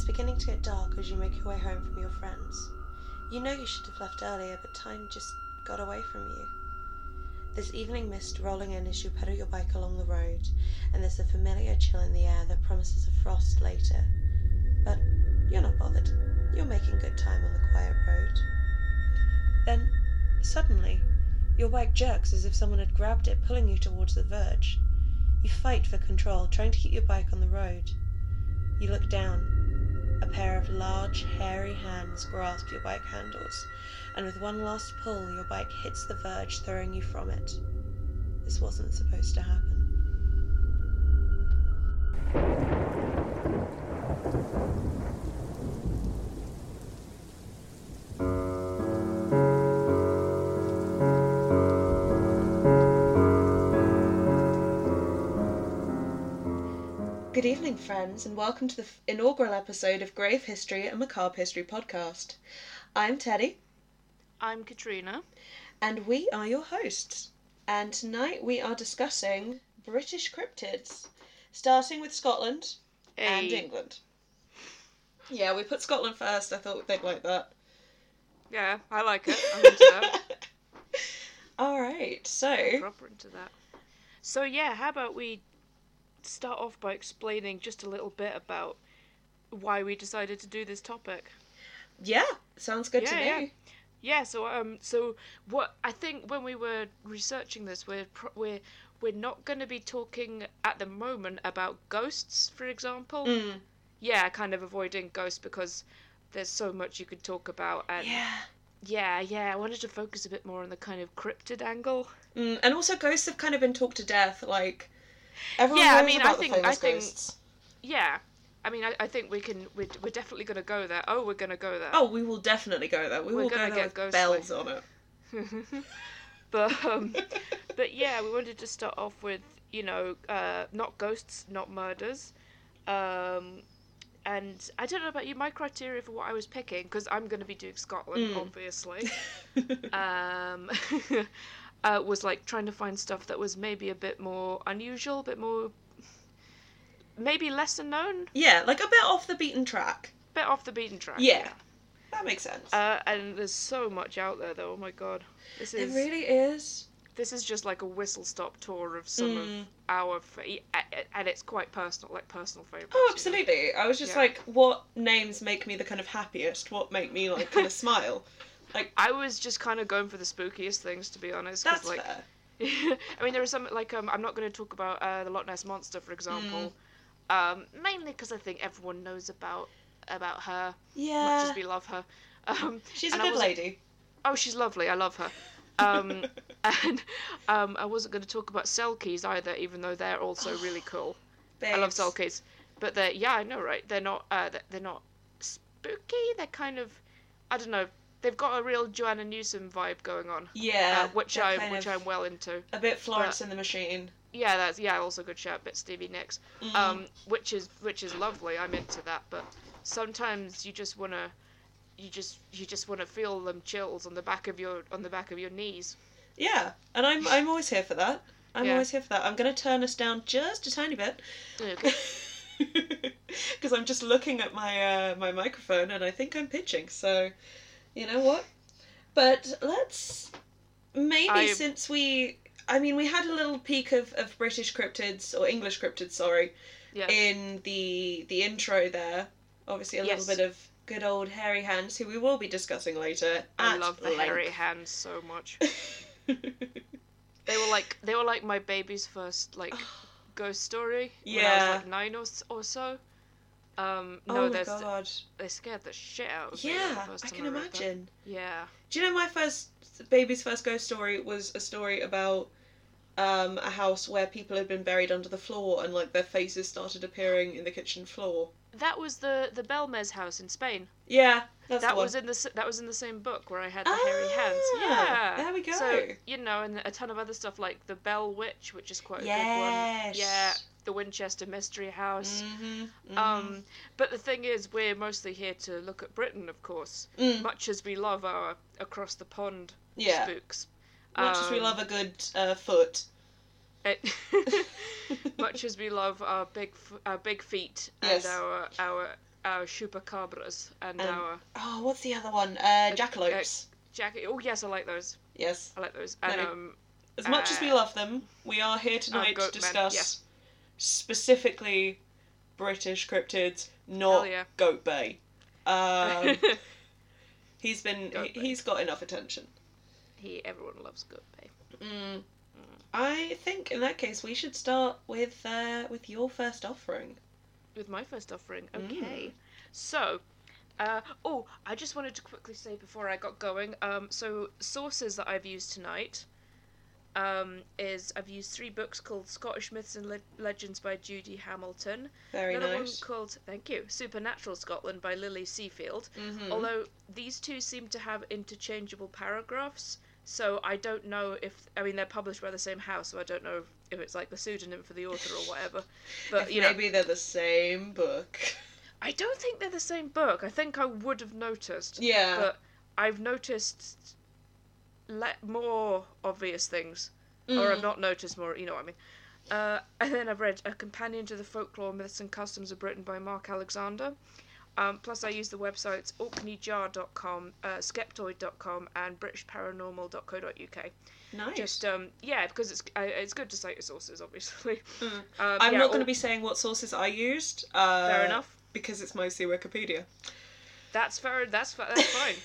It's beginning to get dark as you make your way home from your friends. You know you should have left earlier, but time just got away from you. There's evening mist rolling in as you pedal your bike along the road, and there's a familiar chill in the air that promises a frost later. But you're not bothered. You're making good time on the quiet road. Then, suddenly, your bike jerks as if someone had grabbed it, pulling you towards the verge. You fight for control, trying to keep your bike on the road. You look down. A pair of large, hairy hands grasp your bike handles, and with one last pull, your bike hits the verge, throwing you from it. This wasn't supposed to happen. Friends, and welcome to the inaugural episode of Grave History, and Macabre History podcast. I'm Teddy, I'm Katrina. and we are your hosts. And tonight we are discussing British cryptids, starting with Scotland and England. Yeah, we put Scotland first. I thought they'd like that. Yeah, I like it. I'm into that. All right, so Proper into that. So yeah, how about we start off by explaining just a little bit about why we decided to do this topic. yeah, sounds good to Yeah, me. yeah. Yeah, so um, so what I think when we were researching this, we're pro- we're we're not going to be talking at the moment about ghosts, for example. Mm, Yeah, kind of avoiding ghosts because there's so much you could talk about, and yeah. yeah, yeah, I wanted to focus a bit more on the kind of cryptid angle. Mm, and also, ghosts have kind of been talked to death. Like everyone Yeah, I mean, I think- I think- ghosts. Yeah, I mean, I, I think we can. We're, we're definitely gonna go there. Oh, we're gonna go there. Oh, we will definitely go there. We We're will gonna there get with bells on it. but um, but yeah, we wanted to start off with you know, uh, not ghosts, not murders. Um, and I don't know about you. My criteria for what I was picking, because I'm gonna be doing Scotland, Mm. obviously. um, uh, was like trying to find stuff that was maybe a bit more unusual, a bit more, maybe lesser known, yeah, like a bit off the beaten track. bit off the beaten track. Yeah. That makes sense. Uh, and there's so much out there, though. Oh my god, this it is really is. this is just like a whistle stop tour of some Mm. of our, fa- and it's quite personal, like personal favorites. Oh, you know? absolutely. I was just Yeah. like, what names make me the kind of happiest? What make me like kind of smile? I was just kind of going for the spookiest things, to be honest. That's like, fair. I mean, there are some like um, I'm not going to talk about uh, the Loch Ness monster, for example, Mm. um, mainly because I think everyone knows about about her, much Yeah. as we love her. Um, She's a good lady. oh, she's lovely. I love her. Um, and um, I wasn't going to talk about Selkies either, even though they're also really cool. I love Babes. Selkies, but they're yeah, I know, right? They're not uh, they're not spooky. They're kind of I don't know. They've got a real Joanna Newsom vibe going on, Yeah. uh, which I which I'm well into. a bit Florence and the Machine. Yeah, that's yeah, also good shout, bit Stevie Nicks. Mhm. Um, which is which is lovely. I'm into that, but sometimes you just wanna, you just you just wanna feel them chills on the back of your on the back of your knees. Yeah, and I'm I'm always here for that. I'm Yeah. always here for that. I'm gonna turn us down just a tiny bit. Okay. Because I'm just looking at my uh, my microphone and I think I'm pitching. So, you know what? But let's maybe I- since we, I mean, we had a little peek of, of British cryptids or English cryptids, sorry, Yeah. in the the intro there. Obviously, a Yes. little bit of good old hairy hands, who we will be discussing later. I love the length. hairy hands so much. They were like they were like my baby's first like ghost story. When I Yeah. was like nine or, or so. Um, no, oh my there's god! they scared the shit out of me. Yeah, first I can that. imagine. Yeah. Do you know my first baby's first ghost story was a story about um, a house where people had been buried under the floor and like their faces started appearing in the kitchen floor. That was the the Belmez house in Spain. Yeah, that's that was in the that was in the same book where I had the hairy hands. Ah, Yeah. there we go. So you know, and a ton of other stuff like the Bell Witch, which is quite a good one. Yeah. The Winchester Mystery House. Mhm, mhm. Um, but the thing is, we're mostly here to look at Britain, of course. Mm, Much as we love our across the pond yeah. spooks. Much as we Um, love a good uh, foot. it- much as we love our big our big feet Yes. and our our our chupacabras and Um, our Oh, what's the other one? Uh, jackalopes. jacket. Oh yes, I like those. yes. I like those. And No. um, As much as we Uh, love them, we are here tonight to discuss yes. Specifically British cryptids, not yeah. Goat Bay. Um, he's been Goat he, he's got enough attention. he everyone loves Goat Bay. Mm. I think in that case we should start with uh, with your first offering. with my first offering. Mm. Okay. So, uh, oh, I just wanted to quickly say before I got going. Um, so sources that I've used tonight. Um, is I've used three books called Scottish Myths and Le- Legends by Judy Hamilton. Very Another nice. one called Thank you Supernatural Scotland by Lily Seafield. Mhm. Although these two seem to have interchangeable paragraphs, so I don't know if I mean they're published by the same house, so I don't know if it's like the pseudonym for the author or whatever. But If you know, maybe they're the same book. I don't think they're the same book. I think I would have noticed, Yeah. but I've noticed le- more obvious things, or Mm. I've not noticed more. You know what I mean? Uh, and then I've read A Companion to the Folklore, Myths and Customs of Britain by Mark Alexander. Um, plus, I use the websites orkneyjar.com, uh, skeptoid.com, and britishparanormal.co.uk. nice. Just um, yeah, because it's uh, it's good to cite your sources, obviously. Mm. Um, I'm yeah, not going to be saying what sources I used. Uh, fair enough. Because it's mostly Wikipedia. That's fair. That's fa- that's fine.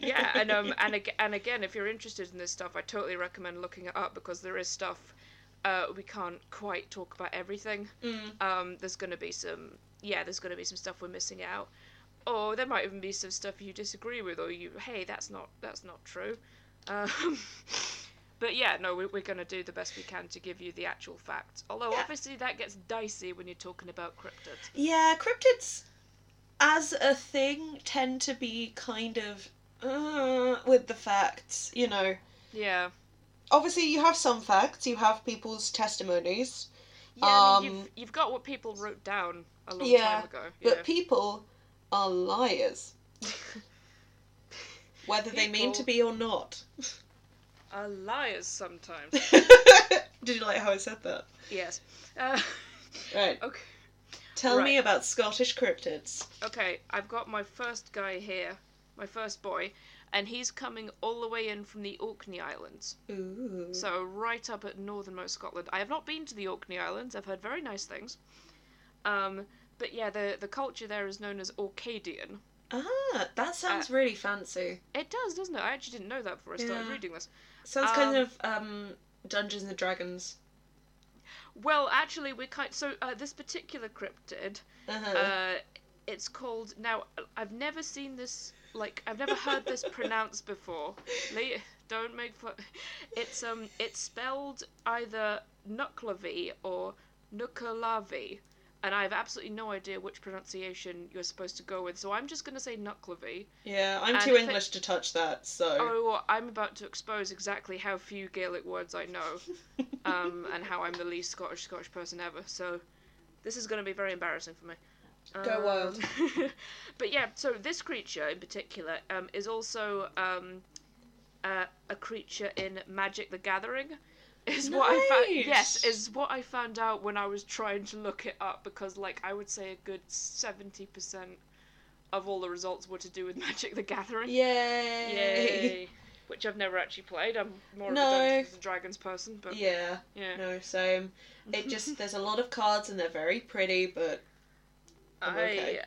yeah, and um, and ag- and again, if you're interested in this stuff, I totally recommend looking it up because there is stuff. Uh, we can't quite talk about everything. Mm. Um, there's gonna be some. Yeah, there's gonna be some stuff we're missing out, or there might even be some stuff you disagree with, or you, hey, that's not that's not true. Um, but yeah, no, we, we're gonna do the best we can to give you the actual facts. Although Yeah. obviously that gets dicey when you're talking about cryptids. Yeah, cryptids as a thing tend to be kind of uh, with the facts, you know. Yeah. Obviously, you have some facts, you have people's testimonies, Yeah, I mean, Um, you've, you've got what people wrote down a long Yeah, time ago. Yeah, but people are liars, whether they mean to be or not. are liars sometimes. Did you like how I said that? yes. Uh, Right. okay. Tell me about Scottish cryptids. Okay, I've got my first guy here, my first boy, and he's coming all the way in from the Orkney Islands. Ooh. So right up at northernmost Scotland. I have not been to the Orkney Islands. I've heard very nice things. Um, but yeah, the the culture there is known as Orcadian. Ah, that sounds really fancy. It does, doesn't it? I actually didn't know that before I started Yeah. reading this. Sounds kind Um, of um, Dungeons and Dragons. Well, actually, we kind so uh, this particular cryptid Uh-huh. Uh, it's called now. I've never seen this. Like I've never heard this pronounced before. Le- don't make fun. It's um. It's spelled either Nuckelavee or Nuckalavee, and I have absolutely no idea which pronunciation you're supposed to go with. So I'm just gonna say Nuckelavee. yeah, I'm and too if it- English to touch that, so. Oh, I'm about to expose exactly how few Gaelic words I know, um, and how I'm the least Scottish Scottish person ever. So this is gonna be very embarrassing for me. Go Um, wild. but yeah, so this creature in particular um, is also um, uh, a creature in Magic: The Gathering. Is what I found. Yes, is what I found out when I was trying to look it up because, like, I would say a good seventy percent of all the results were to do with Magic: The Gathering. Yay! Yay! Which I've never actually played. I'm more No. of a Dungeons and Dragons person, but Yeah, yeah. no, same. It just, there's a lot of cards and they're very pretty, but. I'm I, okay.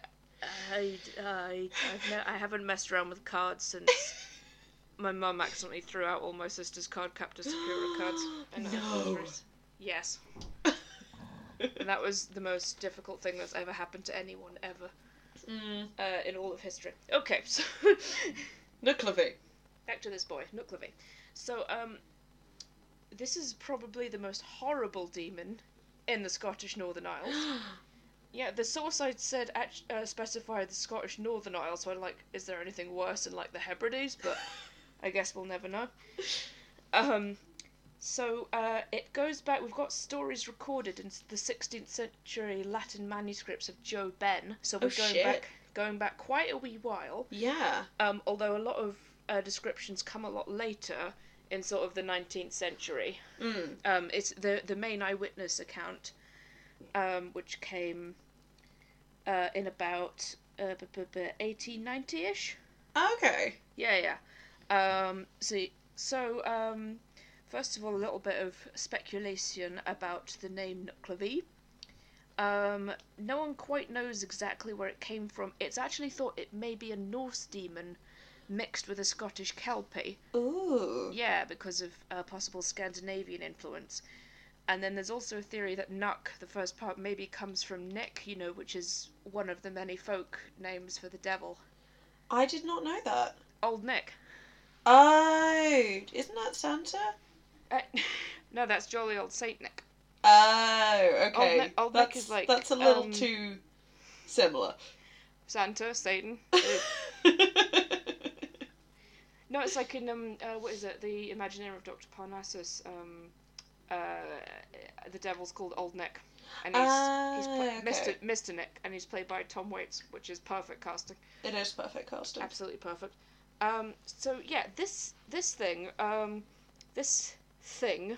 I, I, I've ne- I haven't messed around with cards since my mum accidentally threw out all my sister's Cardcaptor Sakura cards. And No. Yes. And that was the most difficult thing that's ever happened to anyone ever mm. uh, in all of history. Okay, so Nuckelavee. back to this boy, Nuckelavee. So, um, this is probably the most horrible demon in the Scottish Northern Isles. Yeah, the source I said act- uh, specified the Scottish Northern Isles, so I'm like, is there anything worse than like the Hebrides? But I guess we'll never know. Um, so uh, it goes back. We've got stories recorded in the 16th century Latin manuscripts of Jo Ben. So we're Oh, going shit. back, going back quite a wee while. yeah. Um, although a lot of uh, descriptions come a lot later in sort of the 19th century. Mm. Um, it's the the main eyewitness account, um, which came uh, in about uh, 1890 ish. Okay. Yeah, yeah. Um, see, so um, first of all, a little bit of speculation about the name Nuckelavee. Um, no one quite knows exactly where it came from. It's actually thought it may be a Norse demon mixed with a Scottish Kelpie. Ooh. Yeah, because of uh, possible Scandinavian influence. And then there's also a theory that Nuck, the first part, maybe comes from Nick, you know, which is one of the many folk names for the devil. I did not know that. Old Nick. Oh, isn't that Santa? Uh, no, that's jolly old Saint Nick. Oh, okay. Old Nick- Old Nick that's, is like, that's a little um, too similar. Santa, Satan. No, it's like in um, uh, what is it? The Imaginarium of Doctor Parnassus. Um, uh, the devil's called Old Nick, and he's he's Ah, pla- okay. Mr. Mr. Nick, and he's played by Tom Waits, which is perfect casting. it is perfect casting. Absolutely perfect. Um, so yeah, this this thing, um, this thing,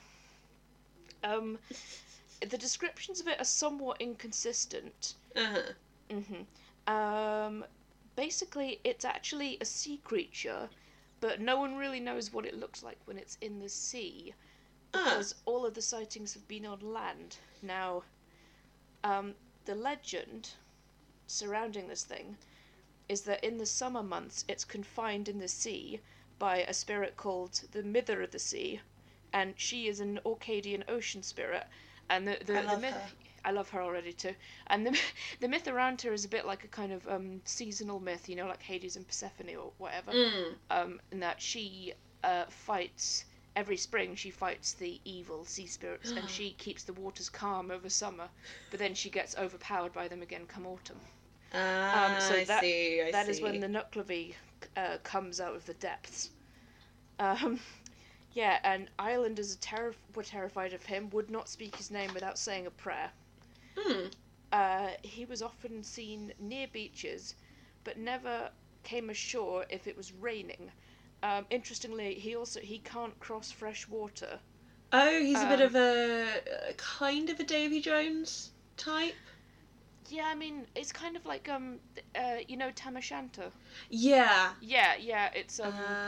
um, the descriptions of it are somewhat inconsistent. Uh-huh. hmm Um, basically, it's actually a sea creature, but no one really knows what it looks like when it's in the sea Ah. Because all of the sightings have been on land. Now, um, the legend surrounding this thing is that in the summer months it's confined in the sea by a spirit called the Mither of the Sea, and she is an Orcadian ocean spirit. And the the, I the myth, her. I love her already too. And the the myth around her is a bit like a kind of um, seasonal myth, you know, like Hades and Persephone or whatever Mm. um, in that she uh, fights every spring. She fights the evil sea spirits, and she keeps the waters calm over summer. But then she gets overpowered by them again come autumn. Ah, Um, so I that- see. I That see. is when the Nuckelavee uh, comes out of the depths. Um, yeah, and islanders terri- were terrified of him. Would not speak his name without saying a prayer. Hmm. Uh, he was often seen near beaches, but never came ashore if it was raining. Um, interestingly, he also he can't cross fresh water. Oh, he's a bit Um, of a a kind of a Davy Jones type. Yeah, I mean it's kind of like um, uh, you know Tam o' Shanter. Yeah. Yeah, yeah, it's um,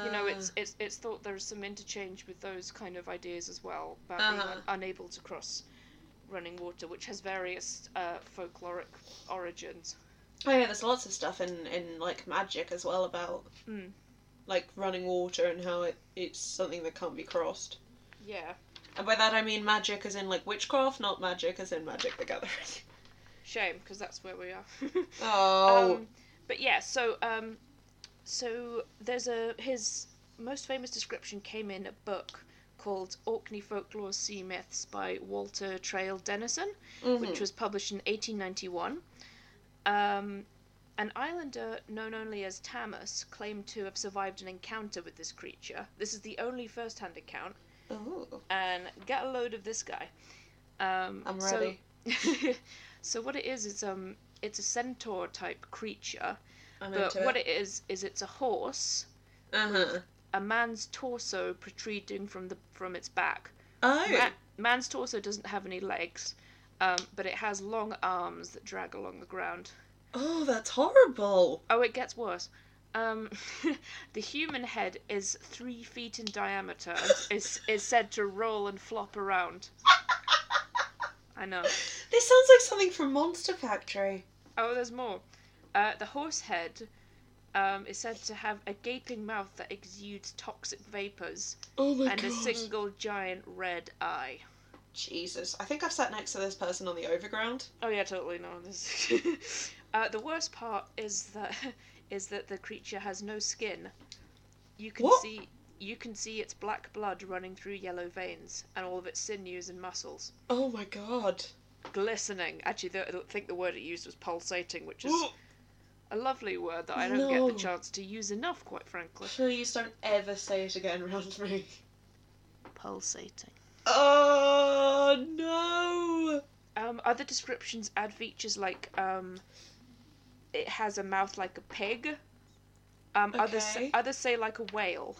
you know, it's Ah. it's it's thought there's some interchange with those kind of ideas as well about being Uh-huh. un- unable to cross running water, which has various uh, folkloric origins. Oh yeah, there's lots of stuff in in like magic as well about Mm. Like running water and how it it's something that can't be crossed. Yeah, And by that I mean magic as in like witchcraft, not magic as in Magic the Gathering. shame because that's where we are. Oh. Um, but yeah, so um, so there's a his most famous description came in a book called Orkney Folklore Sea Myths by Walter Traill Dennison, Mhm. which was published in 1891. Um, an islander known only as Tammas claimed to have survived an encounter with this creature. This is the only first-hand account, Ooh. and get a load of this guy. Um, I'm so- ready. so what it is is um, it's a centaur type creature. I'm But what it. it is is it's a horse, Uh-huh. a man's torso protruding from the from its back. Oh. Ma- man's torso doesn't have any legs, um, but it has long arms that drag along the ground. Oh, that's horrible. Oh, it gets worse. Um, the human head is three feet in diameter and is is said to roll and flop around. I know. This sounds like something from Monster Factory. Oh, there's more. Uh, the horse head um, is said to have a gaping mouth that exudes toxic vapors Oh my and god. a single giant red eye. Jesus. I think I've sat next to this person on the overground. Oh yeah, totally no. This. uh, the worst part is that is that the creature has no skin. You can What? see you can see its black blood running through yellow veins and all of its sinews and muscles Oh my god. glistening. Actually, the, I think the word it used was pulsating, which is Ooh, a lovely word that I don't get the chance to use enough, quite frankly. Please don't ever say it again around me. Pulsating. Oh no. Um, other descriptions add features like um, it has a mouth like a pig. Um, others Okay. others say like a whale.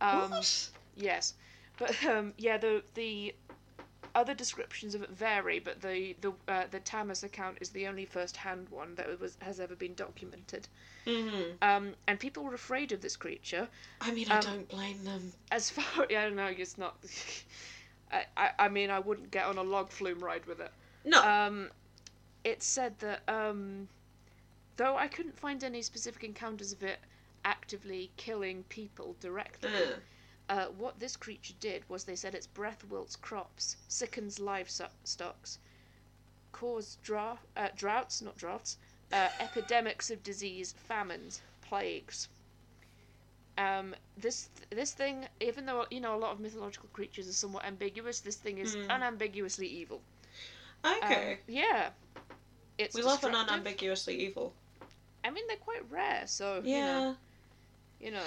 Um, what? yes, but um, yeah, the the other descriptions of it vary, but the the uh, the Tammas account is the only first-hand one that was has ever been documented. Mm-hmm. Um, and people were afraid of this creature. I mean, I Um, don't blame them. As far yeah, I don't know, it's not. I, I I mean, I wouldn't get on a log flume ride with it. No. Um, it said that um, though I couldn't find any specific encounters of it actively killing people directly. Uh. What this creature did was they said its breath wilts crops, sickens livestock, cause dra- uh, droughts, not drafts, uh, epidemics of disease, famines, plagues. Um, this this thing, even though you know a lot of mythological creatures are somewhat ambiguous, this thing is Mm. unambiguously evil. okay. Um, yeah. It's we love an unambiguously evil. I mean, they're quite rare, so Yeah. you know, you know.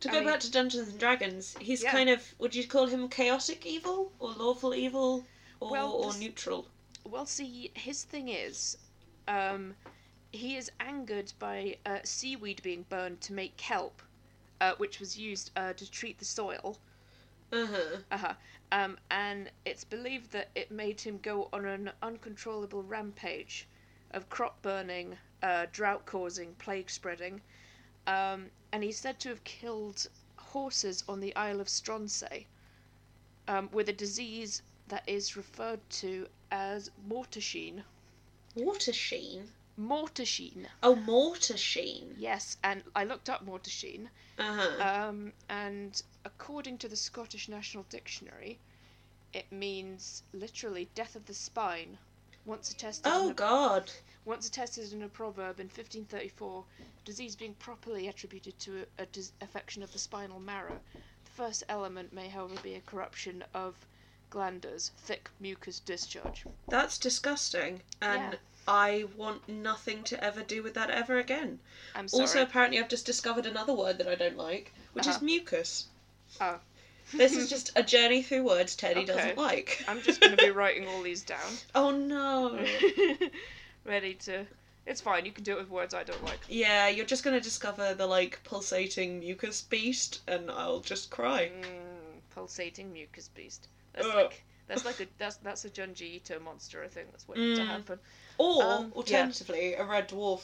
To I go mean- back to Dungeons and Dragons, he's Yeah. kind of would you call him chaotic evil or lawful evil or, Well, or this- neutral? Well, see, his thing is, um, he is angered by uh, seaweed being burned to make kelp, uh, which was used uh, to treat the soil. Uh-huh. Uh-huh. Um, and it's believed that it made him go on an uncontrollable rampage of crop burning, uh, drought causing, plague spreading. Um, and he's said to have killed horses on the Isle of Stronsay um, with a disease that is referred to as mortasheen. Water sheen. Mortasheen. Oh, mortar. Yes, and I looked up mortasheen, Uh-huh. um, and according to the Scottish National Dictionary, it means literally death of the spine. Once attested, oh in a, God. once attested in a proverb in 1534, disease being properly attributed to a, a dis- affection of the spinal marrow. The first element may, however, be a corruption of glanders, thick mucus discharge. That's disgusting. And Yeah. I want nothing to ever do with that ever again. I'm sorry. Also, apparently, I've just discovered another word that I don't like, which is Uh-huh. mucus. Oh. This is just a journey through words Teddy Okay. doesn't like. I'm just going to be writing all these down. Oh no. Ready to. It's fine. You can do it with words I don't like. yeah, you're just gonna discover the like pulsating mucus beast, and I'll just cry. Mm, pulsating mucus beast. That's Ugh. like that's like a that's that's a Junji Ito monster. I think that's waiting to Mm. happen. Or Um, yeah. alternatively, a red dwarf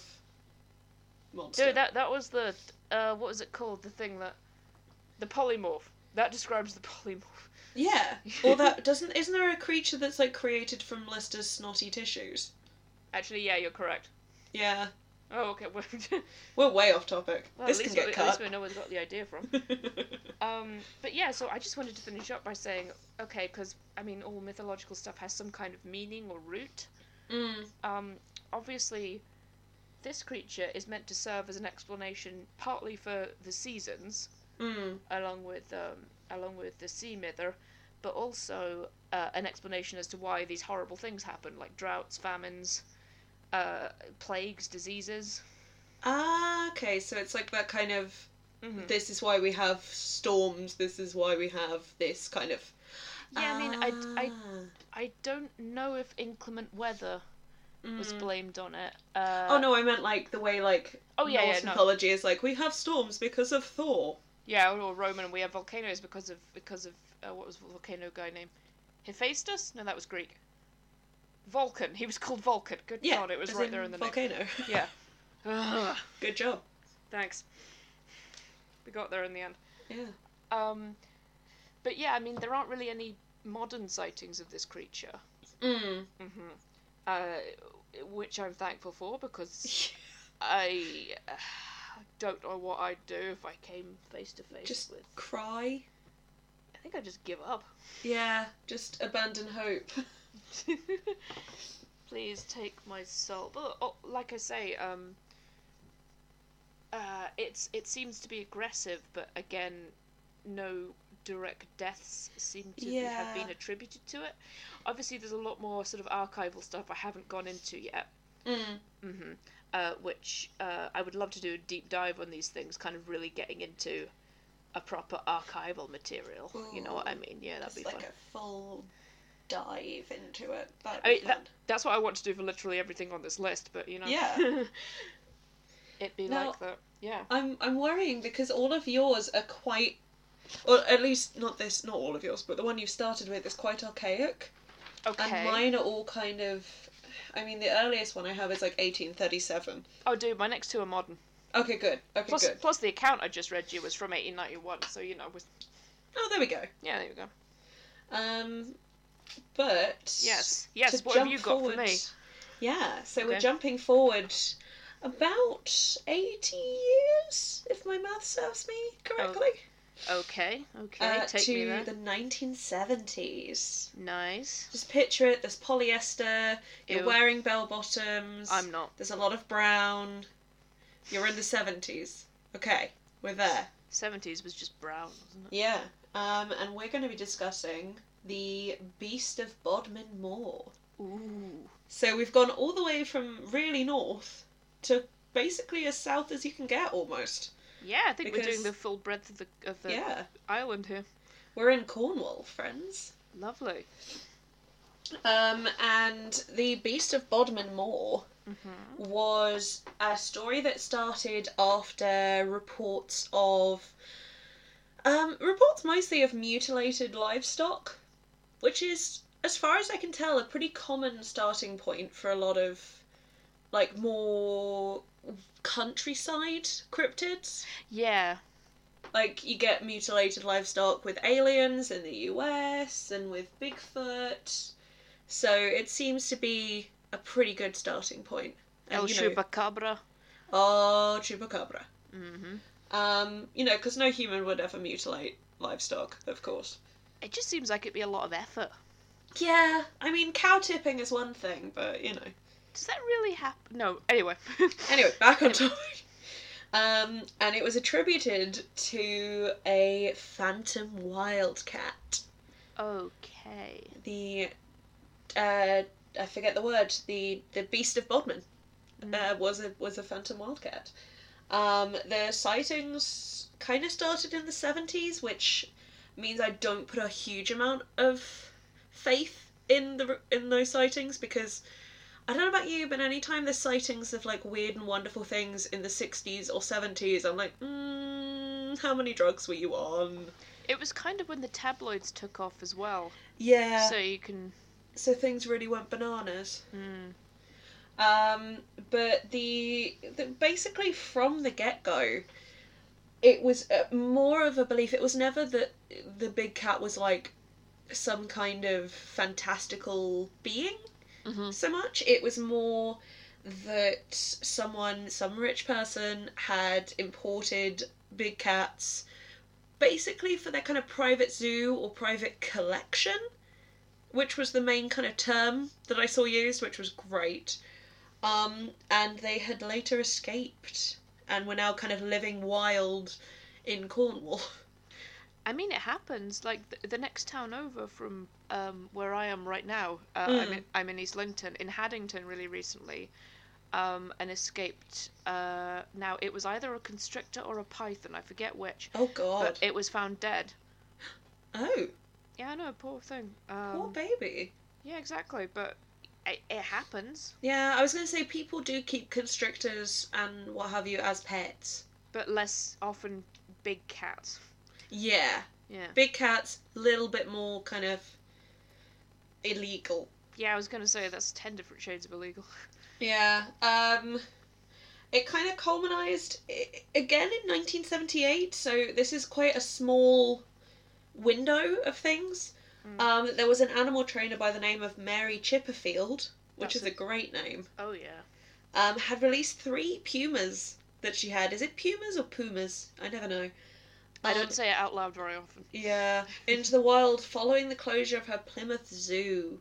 monster. Dude, that that was the uh what was it called? The thing that the polymorph. That describes the polymorph. Yeah. Or that doesn't isn't there a creature that's like created from Lister's snotty tissues? Actually, yeah, you're correct. Yeah. Oh, okay. We're way off topic. well, this can get we, at least cut. we know where we got the idea from. Um, but yeah, so I just wanted to finish up by saying, okay, because I mean, all mythological stuff has some kind of meaning or root. mm. Um, obviously, this creature is meant to serve as an explanation, partly for the seasons, Mm. along with um, along with the sea mither, but also uh, an explanation as to why these horrible things happen, like droughts, famines, uh, plagues, diseases. Ah, okay. So it's like that kind of. Mhm. This is why we have storms. This is why we have this kind of. Yeah, I mean, I, I, Ah. I don't know if inclement weather was Mm. blamed on it. Uh, Oh no, I meant like the way like Oh, yeah, Norse yeah, no. mythology is like we have storms because of Thor. Yeah, or Roman, and we have volcanoes because of because of uh, what was the volcano guy name? Hephaestus? No, that was Greek. Vulcan. He was called Vulcan. Good Yeah, God, it was as right there in the name. volcano. Yeah. Ugh, Good job. thanks. We got there in the end. Yeah. Um, but yeah, I mean, there aren't really any modern sightings of this creature. Mm. hmm Uh, which I'm thankful for because I uh, don't know what I'd do if I came face to face Just with. cry. I think I'd just give up. Yeah, just abandon hope. Please take my soul. But oh, like I say, um, uh, it's it seems to be aggressive, but again, no direct deaths seem to be- have been attributed to it. Obviously, there's a lot more sort of archival stuff I haven't gone into yet. Mm. Mm. hmm Uh, which uh, I would love to do a deep dive on these things, kind of really getting into a proper archival material. You know what I mean? Yeah, that'd be like fun. a full dive into it. I mean, that, that's what I want to do for literally everything on this list, but you know. Yeah. It'd be Now- like that. Yeah. I'm I'm worrying because all of yours are quite, or at least not this, not all of yours, but the one you started with is quite archaic. Okay. And mine are all kind of. I mean, the earliest one I have is like 1837. Oh, dude, my next two are modern. Okay, good. Okay, Plus, good. plus the account I just read you was from 1891, so you know, with Oh, there we go. yeah, there we go. Um, but Yes, yes. What have you got forward- for me? Yeah, so we're jumping forward about 80 years, if my math serves me correctly, Okay, okay, uh, take to me there. the 1970s. Nice. Just picture it. There's polyester. You're Ew. wearing bell bottoms. I'm not. There's a lot of brown. You're in the 70s. Okay, we're there. 70s was just brown, wasn't it? Yeah. Um, and we're going to be discussing the Beast of Bodmin Moor. Ooh. So we've gone all the way from really north to basically as south as you can get almost. Yeah, I think we're doing the full breadth of the of the Yeah. island here. We're in Cornwall, friends. Lovely. Um, and the Beast of Bodmin Moor hmm was a story that started after reports of um, reports mostly of mutilated livestock, which is, as far as I can tell, a pretty common starting point for a lot of like more countryside cryptids. Yeah. Like you get mutilated livestock with aliens in the US and with Bigfoot. So it seems to be a pretty good starting point. And, El you know- Chupacabra. Oh, chupacabra. hmm Um, you know, because no human would ever mutilate livestock, of course. It just seems like it'd be a lot of effort. Yeah, I mean, cow tipping is one thing, but you know. Does that really happen? No. Anyway. Anyway, back on topic. Um, and it was attributed to a phantom wildcat. okay. The, uh, I forget the word. The the beast of Bodmin Mm. uh, was a was a phantom wildcat. Um, the sightings kind of started in the seventies, which means I don't put a huge amount of faith in the in those sightings because I don't know about you, but anytime there's sightings of like weird and wonderful things in the sixties or seventies, I'm like, mm, how many drugs were you on? It was kind of when the tabloids took off as well. Yeah, So you can. so things really went bananas. Mm. Um, but the, the basically from the get go, it was uh, more of a belief. It was never that the big cat was like some kind of fantastical being hmm so much. It was more that someone, some rich person, had imported big cats basically for their kind of private zoo or private collection, which was the main kind of term that I saw used, which was great. Um, and they had later escaped and were now kind of living wild in Cornwall. I mean, it happens. Like the, the next town over from um, where I am right now, uh, I'm, Mm. in, I'm in East Linton, in Haddington, really recently, um, and escaped. Uh, now it was either a constrictor or a python. I forget which, Oh god. but it was found dead. oh, Yeah, I know, poor thing. poor Um, baby. yeah, exactly. But it, it happens. Yeah, I was going to say people do keep constrictors and what have you as pets. But less often big cats. Yeah, Yeah. big cats, little bit more kind of illegal. Yeah, I was gonna say that's ten different shades of illegal. Yeah. Um, it kind of culminized i- again in 1978, so this is quite a small window of things. Mm. Um, there was an animal trainer by the name of Mary Chipperfield, which That's is a a- great name. Oh yeah. Um, had released three pumas that she had. Is it pumas or pumas? I never know. I Um, don't say it out loud very often. Yeah, into the wild following the closure of her Plymouth Zoo.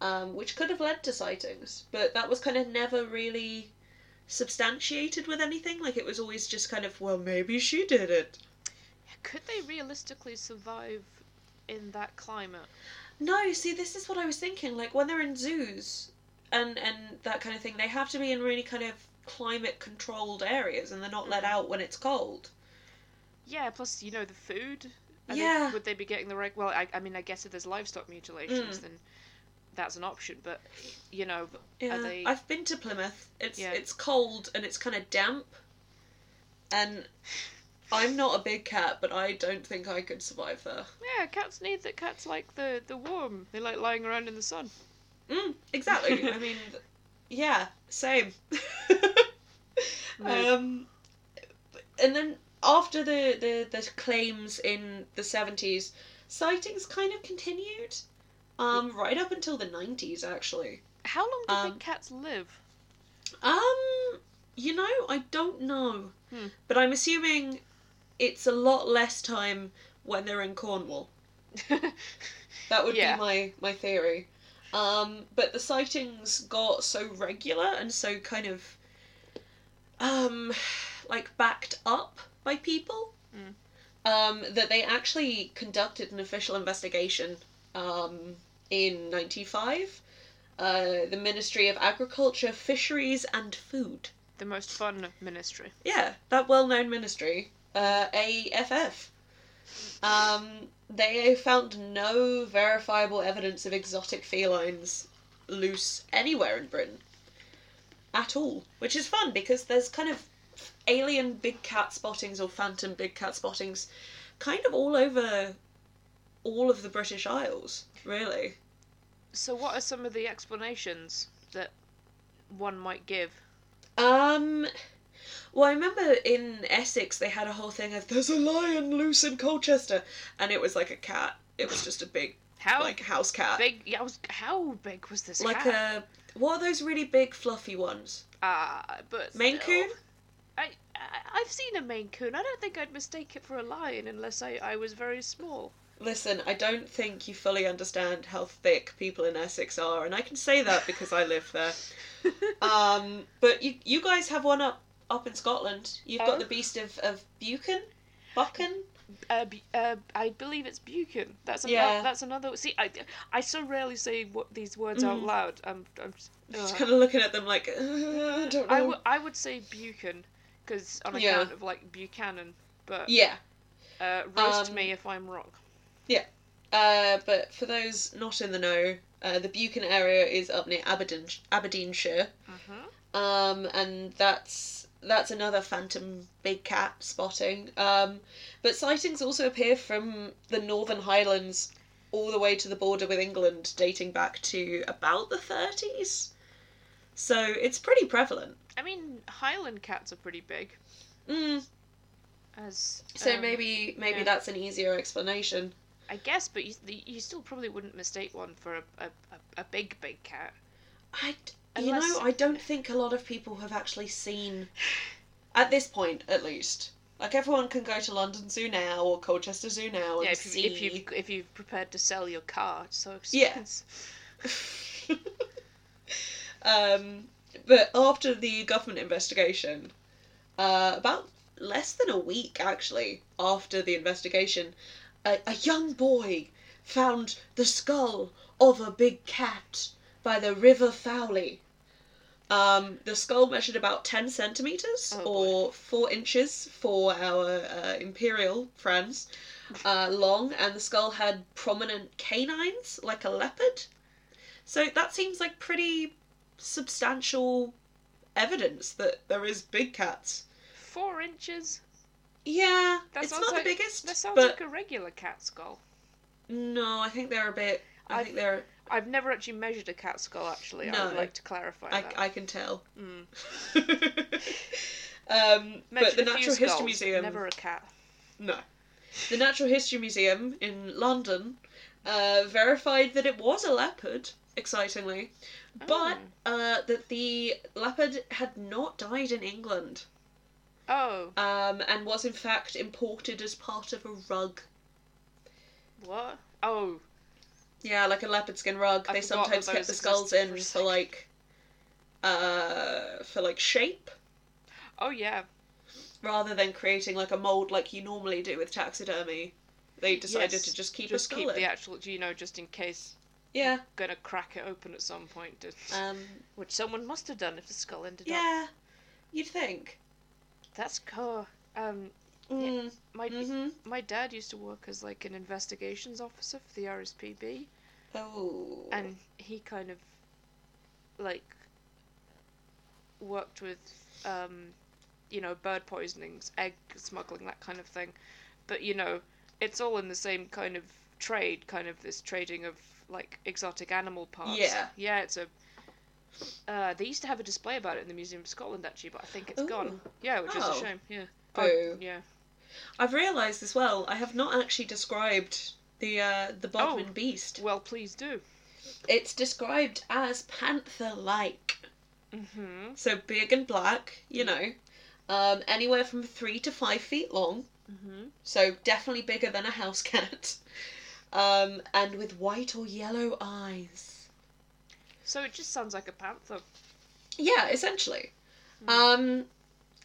Um, which could have led to sightings, but that was kind of never really substantiated with anything. Like it was always just kind of, well, maybe she did it. Could they realistically survive in that climate? No, see, this is what I was thinking. Like when they're in zoos and and that kind of thing, they have to be in really kind of climate controlled areas, and they're not let Mhm. out when it's cold. Yeah, plus you know the food. Are they- Yeah. would they be getting the right? Well, I, I mean, I guess if there's livestock mutilations, Mm. then that's an option. But you know, Yeah, they- I've been to Plymouth. It's Yeah. it's cold and it's kind of damp, and I'm not a big cat, but I don't think I could survive there. Yeah, cats need that. Cats like the the warm. They like lying around in the sun. Mm, exactly. I mean, yeah, same. Um, and then after the, the, the claims in the 70s, sightings kind of continued. Um, right up until the 90s, actually. How long do Um, big cats live? Um, you know, I don't know. Hmm. But I'm assuming it's a lot less time when they're in Cornwall. That would Yeah. be my, my theory. Um, but the sightings got so regular and so kind of, um, like backed up by people, Mm. um, that they actually conducted an official investigation, um, in 95. Uh, the Ministry of Agriculture, Fisheries and Food. the most fun ministry. Yeah, that well-known ministry, uh, AFF. Um, they found no verifiable evidence of exotic felines loose anywhere in Britain. At all. Which is fun because there's kind of alien big cat spottings or phantom big cat spottings kind of all over all of the British Isles, really. So, what are some of the explanations that one might give? Um, well, I remember in Essex they had a whole thing of there's a lion loose in Colchester, and it was like a cat. It was just a big How like house cat, big? Yeah, I was. How big was this like cat? a what are those really big fluffy ones? Ah, but Maine. Coon? I, I've seen a Maine Coon. I don't think I'd mistake it for a lion unless I, I was very small. Listen, I don't think you fully understand how thick people in Essex are, and I can say that because I live there. Um, but you you guys have one up up in Scotland. You've Oh. got the beast of of Buchan, Buchan. Uh, uh, I believe it's Buchan. That's another. Yeah. That's another. See, I, I so rarely say what these words out Mhm. loud. I'm, I'm just, Just uh, kind of looking at them like I don't know. I would I would say Buchan because on Yeah. account of like Buchanan, but Yeah. uh, roast Um, me if I'm wrong. Yeah, uh, but for those not in the know, uh, the Buchan area is up near Aberdeen, Aberdeenshire, hmm um, and that's that's another phantom big cat spotting. Um, but sightings also appear from the Northern Highlands all the way to the border with England, dating back to about the 30s. So it's pretty prevalent. I mean, Highland cats are pretty big. Mm, As so um, maybe maybe yeah. that's an easier explanation. I guess, but you, you still probably wouldn't mistake one for a, a, a, a big big cat. I, d- you Unless- know, I don't think a lot of people have actually seen, at this point at least. Like everyone can go to London Zoo now or Colchester Zoo now and Yeah, if see. you if you if you're prepared to sell your car, it's so Yeah. um, but after the government investigation, uh, about less than a week actually after the investigation, a, a young boy found the skull of a big cat by the River Fowey. Um, the skull measured about 10 centimetres Oh, or 4 inches for our uh, imperial friends uh, long, and the skull had prominent canines like a leopard. So that seems like pretty substantial evidence that there is big cats. Four inches. Yeah, That it's not like- the biggest, That sounds but like a regular cat skull. no, I think they're a bit. I I've- think they're. I've never actually measured a cat skull. Actually, I would like to clarify I, that. I can tell. Mm. um, but the Natural History skulls, Museum. Never a cat. No. The Natural History Museum in London uh, verified that it was a leopard, excitingly, but uh, that the leopard had not died in England Oh, um, and was in fact imported as part of a rug. what? Oh, Yeah, like a leopard skin rug. I they sometimes kept the skulls in for for like, uh, for like shape oh yeah. rather than creating like a mold like you normally do with taxidermy. They decided Yes, to just keep Just a skull keep in. the actual, you know, just in case Yeah. gonna crack it open at some point. to- Um. which someone must have done if the skull ended up. Yeah. You'd think. That's cool. Um, Mm. my Mhm. my dad used to work as like an investigations officer for the RSPB, Oh. and he kind of like worked with um you know, bird poisonings, egg smuggling, that kind of thing. But you know, it's all in the same kind of trade, kind of this trading of like exotic animal parts. Yeah. Yeah, it's a. Uh, they used to have a display about it in the Museum of Scotland actually, but I think it's gone. Yeah, which is Oh. a shame. Yeah. Boo. yeah. I've realised as well. I have not actually described the uh, the Bodmin Oh. beast. Well, please do. It's described as panther-like, Mm-hmm. so big and black. You know, um, anywhere from three to five feet long. Mm-hmm. So definitely bigger than a house cat. Um, and with white or yellow eyes. So it just sounds like a panther. Yeah, essentially. Hmm. Um,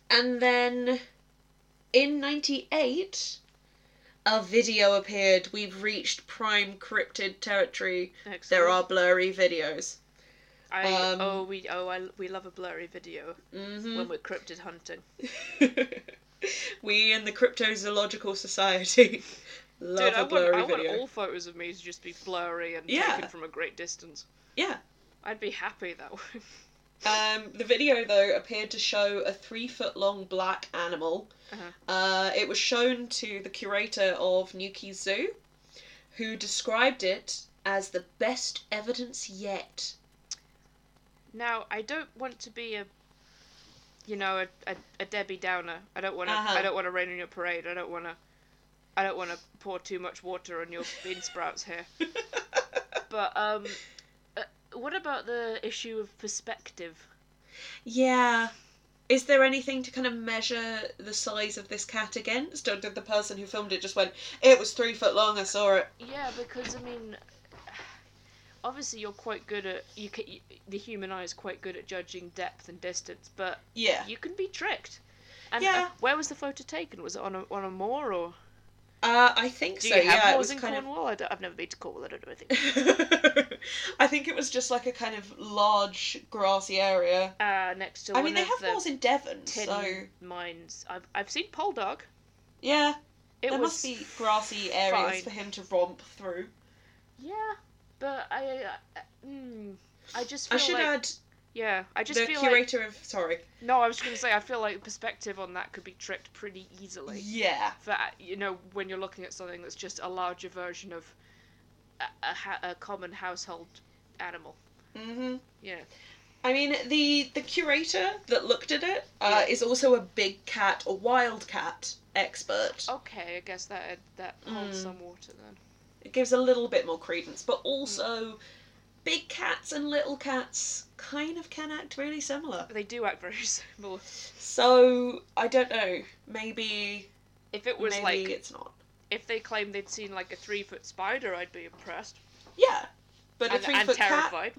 and then in '98, a video appeared. We've reached prime cryptid territory. Excellent. There are blurry videos. I um, oh we oh I we love a blurry video hmm when we're cryptid hunting. we in the Cryptozoological Society love Dude, I want I want video. all photos of me to just be blurry and Yeah. taken from a great distance. Yeah. I'd be happy that way. Um, the video though appeared to show a three foot long black animal. Uh-huh. Uh, it was shown to the curator of Newquay Zoo, who described it as the best evidence yet. Now I don't want to be a you know a, a, a Debbie Downer. I don't want to Uh-huh. I don't want to rain on your parade. I don't want to I don't want to pour too much water on your bean sprouts here. But um, uh, what about the issue of perspective? yeah. Is there anything to kind of measure the size of this cat against? Or did the person who filmed it just went, it was three foot long, I saw it? Yeah, because I mean, obviously you're quite good at you can you, the human eye is quite good at judging depth and distance, but Yeah. you can be tricked. And Yeah. uh, where was the photo taken? Was it on a on a moor or? Uh, I think Do so, you have yeah. It was in kind of. Cornwall? I I've never been to Cornwall. I don't know anything. I think it was just like a kind of large grassy area. Uh, next to I mean, they have the moors in Devon, tin so mines. I've I've seen Poldark. yeah, It there must be grassy areas fine. for him to romp through. yeah, but I uh, mm, I just feel I should like add yeah I just the feel like curator of sorry, no I was going to say I feel like perspective on that could be tricked pretty easily. yeah, for you know when you're looking at something that's just a larger version of a, a, a common household animal. hmm Yeah. I mean, the the curator that looked at it uh, Yeah. is also a big cat or wild cat expert. Okay, I guess that that holds Mm. some water then. It gives a little bit more credence, but also big cats and little cats kind of can act really similar. They do act very similar. So I don't know. Maybe If it was maybe like it's not. if they claimed they'd seen like a three foot spider, I'd be impressed Yeah, but a and, three and foot cat. terrified.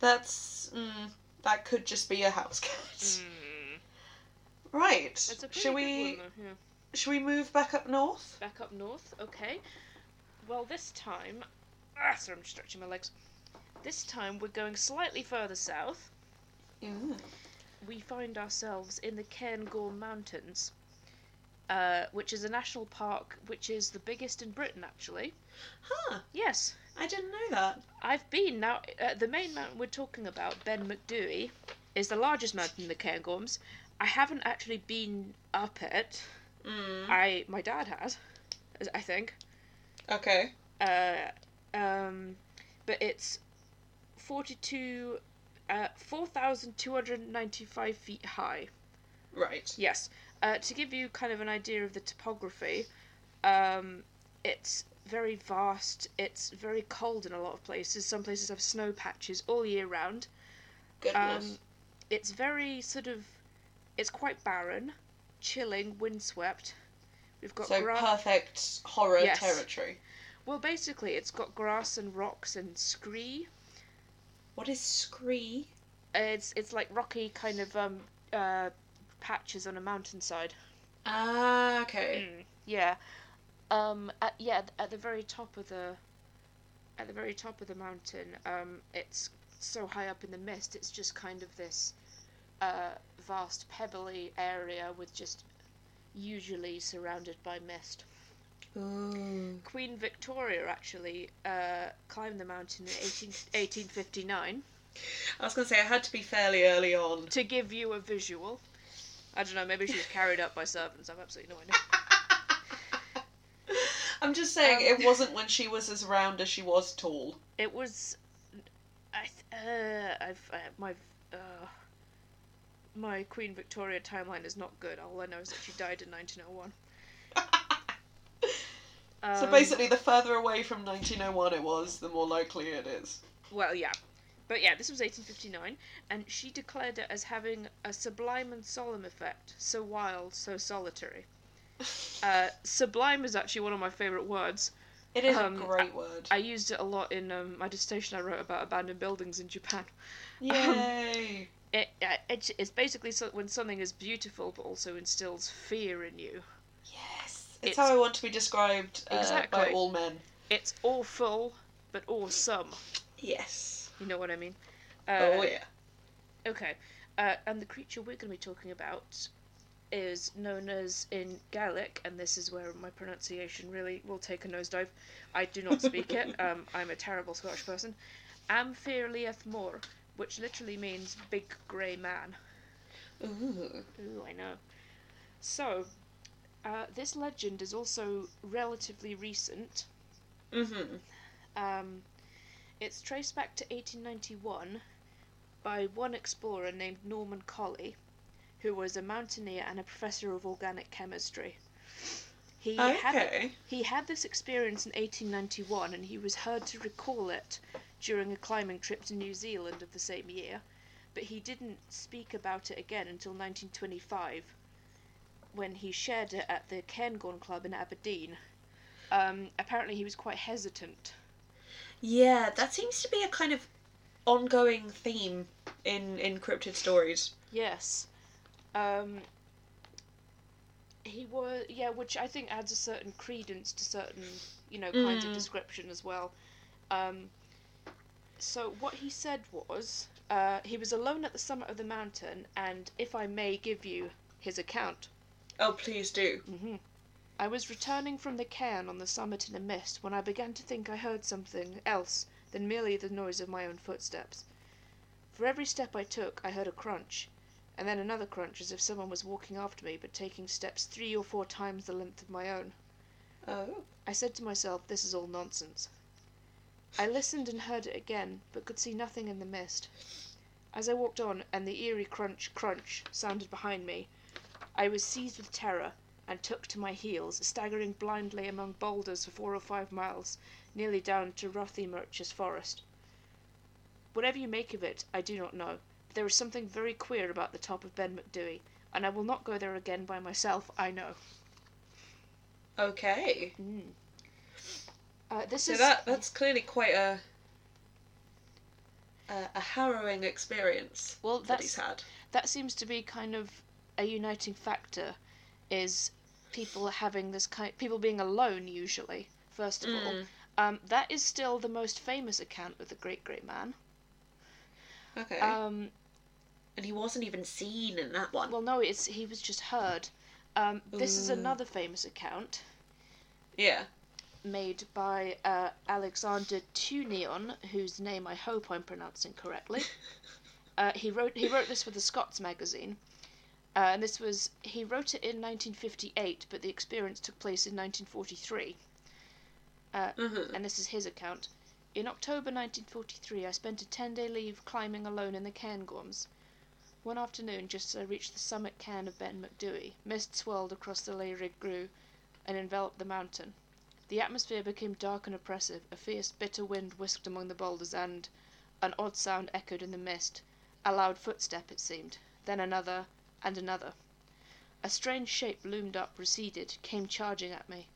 That's mm, that could just be a house cat. Mm. Right. A pretty we one, yeah. shall we move back up north? Back up north, okay. Well, this time, ah, sorry, I'm stretching my legs. This time we're going slightly further south. Ooh. we find ourselves in the Cairngorm Mountains, uh, which is a national park which is the biggest in Britain, actually. Huh. Yes, I didn't know that. I've been. Now, uh, the main mountain we're talking about, Ben Macdui, is the largest mountain in the Cairngorms. I haven't actually been up it. Mm. I my dad has, I think. Okay. Uh, um, but it's forty-two, uh, four thousand two hundred ninety-five feet high. Right. Yes. Uh, to give you kind of an idea of the topography, um, it's very vast. It's very cold in a lot of places. Some places have snow patches all year round. Goodness. Um, it's very sort of, it's quite barren, chilling, windswept. We've got so gra- perfect horror Yes. territory. well, basically, it's got grass and rocks and scree. What is scree? It's it's like rocky kind of um uh patches on a mountainside. Ah, okay. Mm, yeah. Um. At, yeah. At the very top of the. At the very top of the mountain, um, it's so high up in the mist. It's just kind of this, uh, vast pebbly area with just, usually surrounded by mist. Ooh. Queen Victoria actually uh, climbed the mountain in 18, 1859 I was going to say I had to be fairly early on. to give you a visual. I don't know. Maybe she was carried up by servants. I've absolutely no idea. I'm just saying Um, it wasn't when she was as round as she was tall. It was, I uh, I've I, my uh, my Queen Victoria timeline is not good. All I know is that she died in 1901. so Um, basically, the further away from 1901 it was, the more likely it is. Well, yeah. But yeah, this was 1859, and she declared it as having a sublime and solemn effect, so wild, so solitary. Uh, sublime is actually one of my favourite words. It is um, a great word. I used it a lot in um, my dissertation I wrote about abandoned buildings in Japan. Yay! It, uh, it's, it's basically so, when something is beautiful but also instills fear in you. yes, it's, it's- how I want to be described uh, by all men. It's awful but awesome. Yes. You know what I mean? Uh, oh yeah. Okay, uh, and the creature we're going to be talking about is known as in Gaelic, and this is where my pronunciation really will take a nosedive. I do not speak it. Um, I'm a terrible Scottish person. Am Fear Liath Mòr, which literally means big grey man. Ooh. Ooh, I know. So, uh, this legend is also relatively recent. Mhm. Um, it's traced back to 1891 by one explorer named Norman Collie, who was a mountaineer and a professor of organic chemistry. He had he had this experience in 1891 and he was heard to recall it during a climbing trip to New Zealand of the same year, but he didn't speak about it again until 1925 when he shared it at the Cairngorm Club in Aberdeen. Um, apparently, he was quite hesitant. Yeah, that seems to be a kind of ongoing theme in in cryptid stories. Yes. Um, he was, yeah, which I think adds a certain credence to certain, you know, kinds of Mm. description as well. Um, so what he said was, uh, he was alone at the summit of the mountain, and if I may give you his account, Oh, please do. Mm-hmm. I was returning from the cairn on the summit in a mist when I began to think I heard something else than merely the noise of my own footsteps. For every step I took, I heard a crunch, and then another crunch as if someone was walking after me but taking steps three or four times the length of my own. Oh. I said to myself, this is all nonsense. I listened and heard it again, but could see nothing in the mist. As I walked on, and the eerie crunch, crunch sounded behind me, I was seized with terror and took to my heels, staggering blindly among boulders for four or five miles, nearly down to Rothiemurchus forest. Whatever you make of it, I do not know, but there is something very queer about the top of Ben Macdui, and I will not go there again by myself, I know. Okay. Mm. Uh, this So is that that's clearly quite a a, a harrowing experience well, that he's had. that seems to be kind of a uniting factor is people having this kind people being alone usually first of all Mm. um, that is still the most famous account of the great great man Okay. um, and he wasn't even seen in that one. well no it's he was just heard um, this is another famous account yeah. made by uh, Alexander Tewnion, whose name I hope I'm pronouncing correctly. uh, he wrote he wrote this for the Scots magazine, uh, and this was he wrote it in 1958, but the experience took place in 1943. Mhm. And this is his account. In October 1943, I spent a 10-day leave climbing alone in the Cairngorms. One afternoon, just as I reached the summit cairn of Ben Macdui, mist swirled across the Lairig Ghru and enveloped the mountain. The atmosphere became dark and oppressive. A fierce, bitter wind whisked among the boulders, and an odd sound echoed in the mist. A loud footstep, it seemed. Then another, and another. A strange shape loomed up, receded, came charging at me.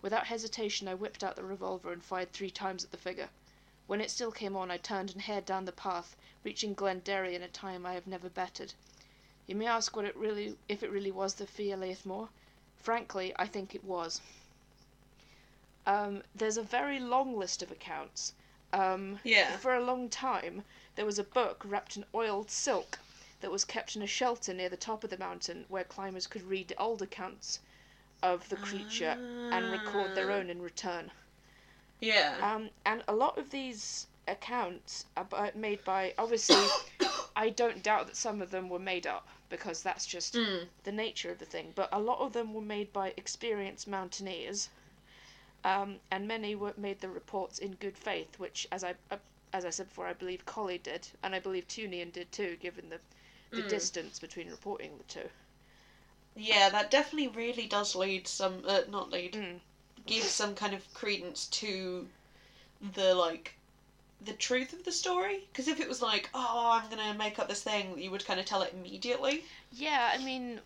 Without hesitation, I whipped out the revolver and fired three times at the figure. When it still came on, I turned and hared down the path, reaching Glen Derry in a time I have never bettered. You may ask what it really, if it really was the Fear Liath Mòr. Frankly, I think it was. Um, there's a very long list of accounts. Um, Yeah. For a long time, there was a book wrapped in oiled silk that was kept in a shelter near the top of the mountain where climbers could read old accounts of the creature and record their Ah. own in return. Yeah. Um, and a lot of these accounts are made by obviously I don't doubt that some of them were made up because that's just Mm. the nature of the thing. But a lot of them were made by experienced mountaineers, um, and many were made the reports in good faith, which, as I uh, as I said before, I believe Collie did, and I believe Tewnion did too, given the the Mm. distance between reporting the two. Yeah, that definitely really does lead some, uh, not lead, Mm. give some kind of credence to the like the truth of the story. Because if it was like, oh, I'm gonna make up this thing, you would kind of tell it immediately. Yeah, I mean,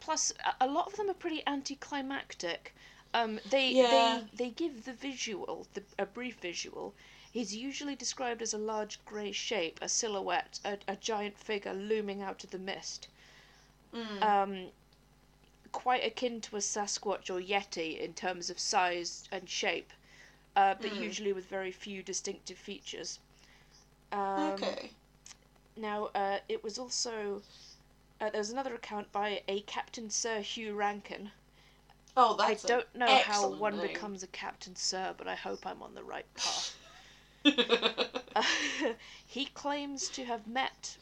plus a- lot of them are pretty anticlimactic. Um, they Yeah. they they give the visual, the, a brief visual. He's usually described as a large grey shape, a silhouette, a, a giant figure looming out of the mist. Mm. Um, quite akin to a Sasquatch or Yeti in terms of size and shape, uh, but Mm. usually with very few distinctive features. Um, okay. now, uh, it was also. Uh, there was another account by a Captain Sir Hugh Rankin. Oh, that's I don't know how one name. becomes a Captain Sir, but I hope I'm on the right path. he claims to have met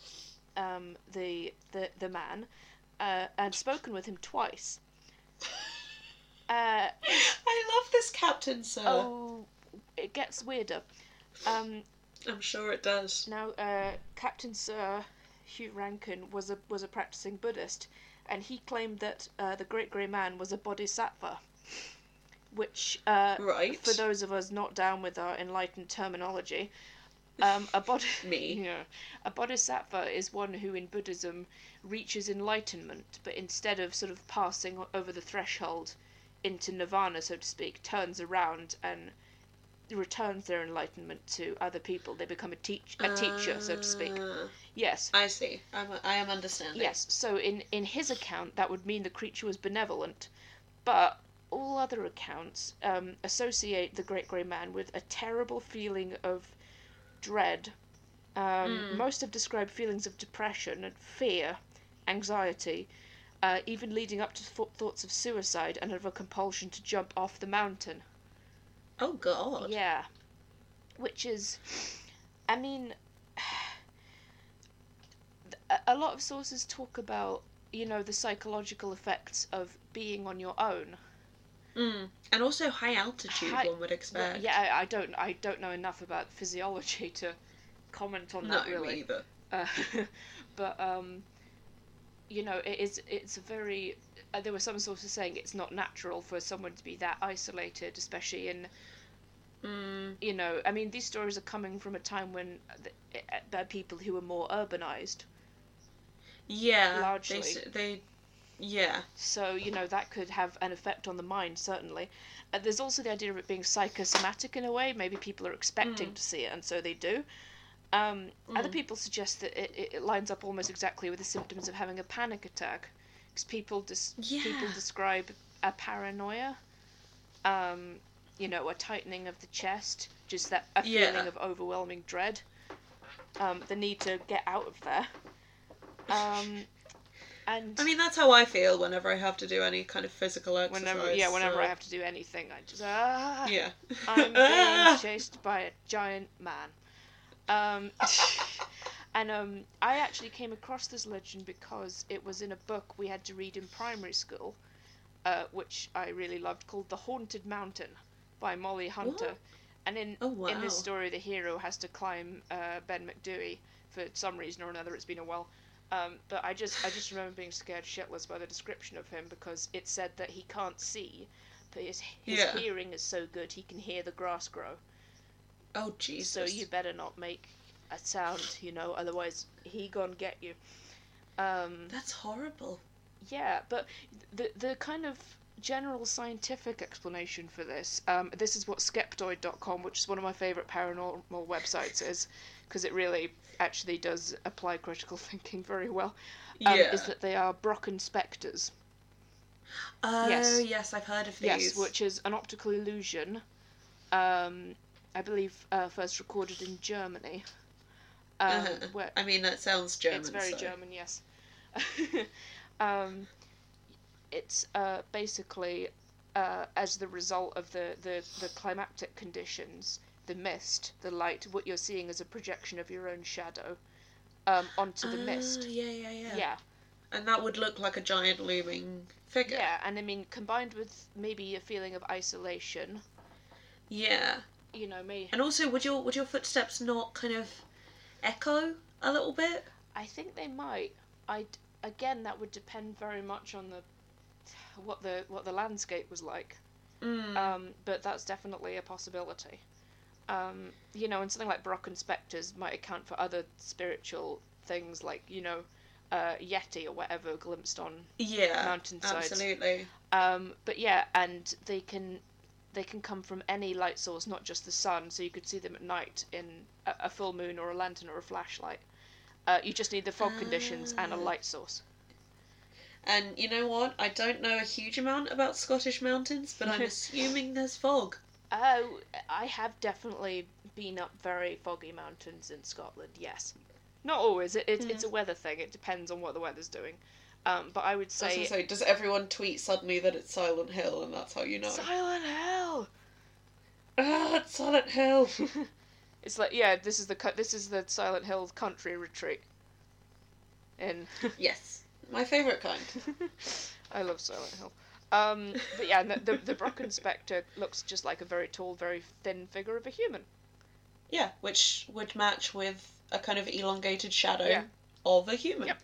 um, the, the the man uh, and spoken with him twice. Uh, I love this Captain Sir. oh, it gets weirder. Um, I'm sure it does. Now, uh, Captain Sir Hugh Rankin was a was a practicing Buddhist, and he claimed that uh, the Great Grey Man was a bodhisattva, which, uh, Right. for those of us not down with our enlightened terminology, um, a bod- Me. yeah, a bodhisattva is one who in Buddhism reaches enlightenment, but instead of sort of passing over the threshold into nirvana, so to speak, turns around and returns their enlightenment to other people. They become a teach a teacher, so to speak. Ah, Yes. I see. I'm, I am understanding. Yes. So in in his account, that would mean the creature was benevolent, but all other accounts um, associate the Great Grey Man with a terrible feeling of dread. Um, Mm. Most have described feelings of depression and fear, anxiety, uh, even leading up to th- thoughts of suicide and of a compulsion to jump off the mountain. Oh God. Yeah. Which is, I mean, a- a lot of sources talk about, you know, the psychological effects of being on your own. Mm. And also high altitude, High- one would expect. Yeah, I, don't, I don't know enough about physiology to comment on No, that really. either. Uh, but um, you know, it is, it's a very. Uh, there were some sources saying it's not natural for someone to be that isolated, especially in Mm. you know, I mean, these stories are coming from a time when uh, there are people who were more urbanized. Yeah. Largely. They, they. Yeah. So, you know, that could have an effect on the mind, certainly. Uh, there's also the idea of it being psychosomatic in a way. Maybe people are expecting Mm. to see it, and so they do. Um, Other Mm. people suggest that it, it, lines up almost exactly with the symptoms of having a panic attack. Because people, dis- people describe a paranoia, um, you know, a tightening of the chest, just that a Yeah. feeling of overwhelming dread, um, the need to get out of there. Um, and I mean, that's how I feel whenever I have to do any kind of physical exercise. whenever, yeah, whenever so- I have to do anything, I just ah, Yeah. I'm being chased by a giant man. Um, and um, I actually came across this legend because it was in a book we had to read in primary school, uh, which I really loved, called The Haunted Mountain by Mollie Hunter. What? And in Oh wow. in this story, the hero has to climb uh, Ben Macdui for some reason or another. It's been a while. Um, but I just I just remember being scared shitless by the description of him because it said that he can't see, but his his Yeah. hearing is so good he can hear the grass grow. Oh Jesus. So you better not make a sound, you know, otherwise he gonna get you. Um, That's horrible. yeah, but the the kind of general scientific explanation for this, um, this is what Skeptoid.com, which is one of my favorite paranormal websites, is, because it really actually does apply critical thinking very well. Um, yeah. Is that they are Brocken specters. oh yes. yes. I've heard of these. Yes, which is an optical illusion. Um, I believe uh, first recorded in Germany. Um, Uh-huh. where I mean, that sounds German. it's very so- German, yes. um, it's uh, basically uh, as the result of the, the, the climactic conditions, the mist, the light, what you're seeing is a projection of your own shadow. um, onto the mist. Ah, Yeah, yeah, yeah, Yeah, And that would look like a giant looming figure. yeah, and I mean, combined with maybe a feeling of isolation, Yeah. you know, me. And also, would your would your footsteps not kind of echo a little bit? I think they might. I again, that would depend very much on the what the what the landscape was like. Mm. Um, but that's definitely a possibility. Um, you know, and something like Brocken specters might account for other spiritual things, like you know, uh, Yeti or whatever glimpsed on. yeah. mountainsides. Absolutely. Um, but yeah, and they can they can come from any light source, not just the sun. So you could see them at night in a, a full moon or a lantern or a flashlight. Uh, you just need the fog conditions and a Ah. light source. And you know what? I don't know a huge amount about Scottish mountains, but I'm assuming there's fog. Oh, I have definitely been up very foggy mountains in Scotland. Yes, not always. It, it, It's a weather thing. It depends on what the weather's doing. Um, but I would say gonna say, does everyone tweet suddenly that it's Silent Hill and that's how you know? Silent Hill. ah, it's Silent Hill. It's like yeah, this is the this is the Silent Hill country retreat. In yes, my favourite kind. I love Silent Hill. Um, but yeah, the, the the Brocken Spectre looks just like a very tall, very thin figure of a human. Yeah, which would match with a kind of elongated shadow Yeah. of a human. Yep.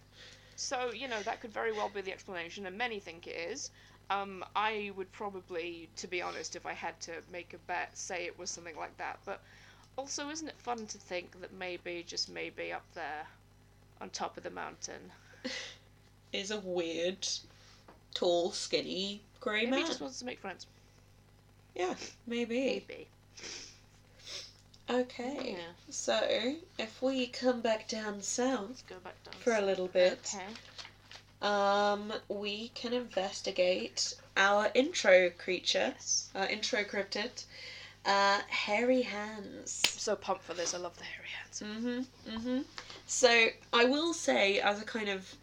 So you know that could very well be the explanation, and many think it is. Um, I would probably, to be honest, if I had to make a bet, say it was something like that. But also, isn't it fun to think that maybe, just maybe, up there, on top of the mountain, Is a weird, tall, skinny grey maybe man. he just wants to make friends. Yeah, maybe. Maybe. Okay. Yeah. So, if we come back down south Let's go back down. for a little bit, Okay. um, we can investigate our intro creature, Yes. our intro cryptid, uh, hairy hands. I'm So pumped for this. I love the hairy hands. Mhm. Mhm. So I will say, as a kind of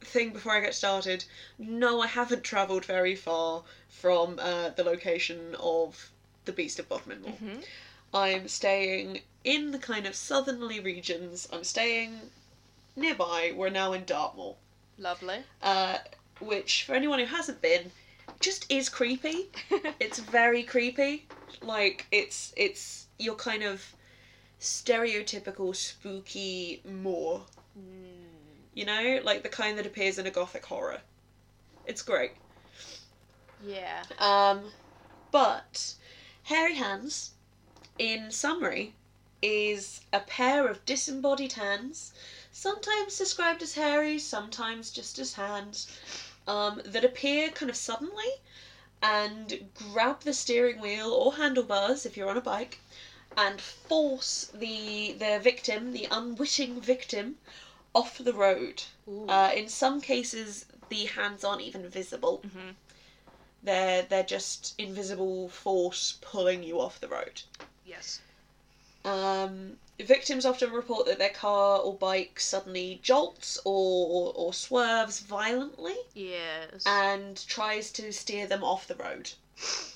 thing before I get started, no, I haven't travelled very far from uh, the location of the Beast of Bodmin Moor. Mhm. I'm staying in the kind of southerly regions. I'm staying nearby. We're now in Dartmoor, Lovely. uh, which for anyone who hasn't been, just is creepy. It's very creepy. Like it's it's your kind of stereotypical spooky moor. Mm. You know, like the kind that appears in a gothic horror. It's great. Yeah. Um, but hairy hands, in summary, is a pair of disembodied hands, sometimes described as hairy, sometimes just as hands, um, that appear kind of suddenly and grab the steering wheel or handlebars if you're on a bike and force the the victim, the unwitting victim, off the road. Uh, in some cases, the hands aren't even visible. Mhm. They're they're just invisible force pulling you off the road. Yes. Um, victims often report that their car or bike suddenly jolts or, or, or swerves violently Yes. and tries to steer them off the road,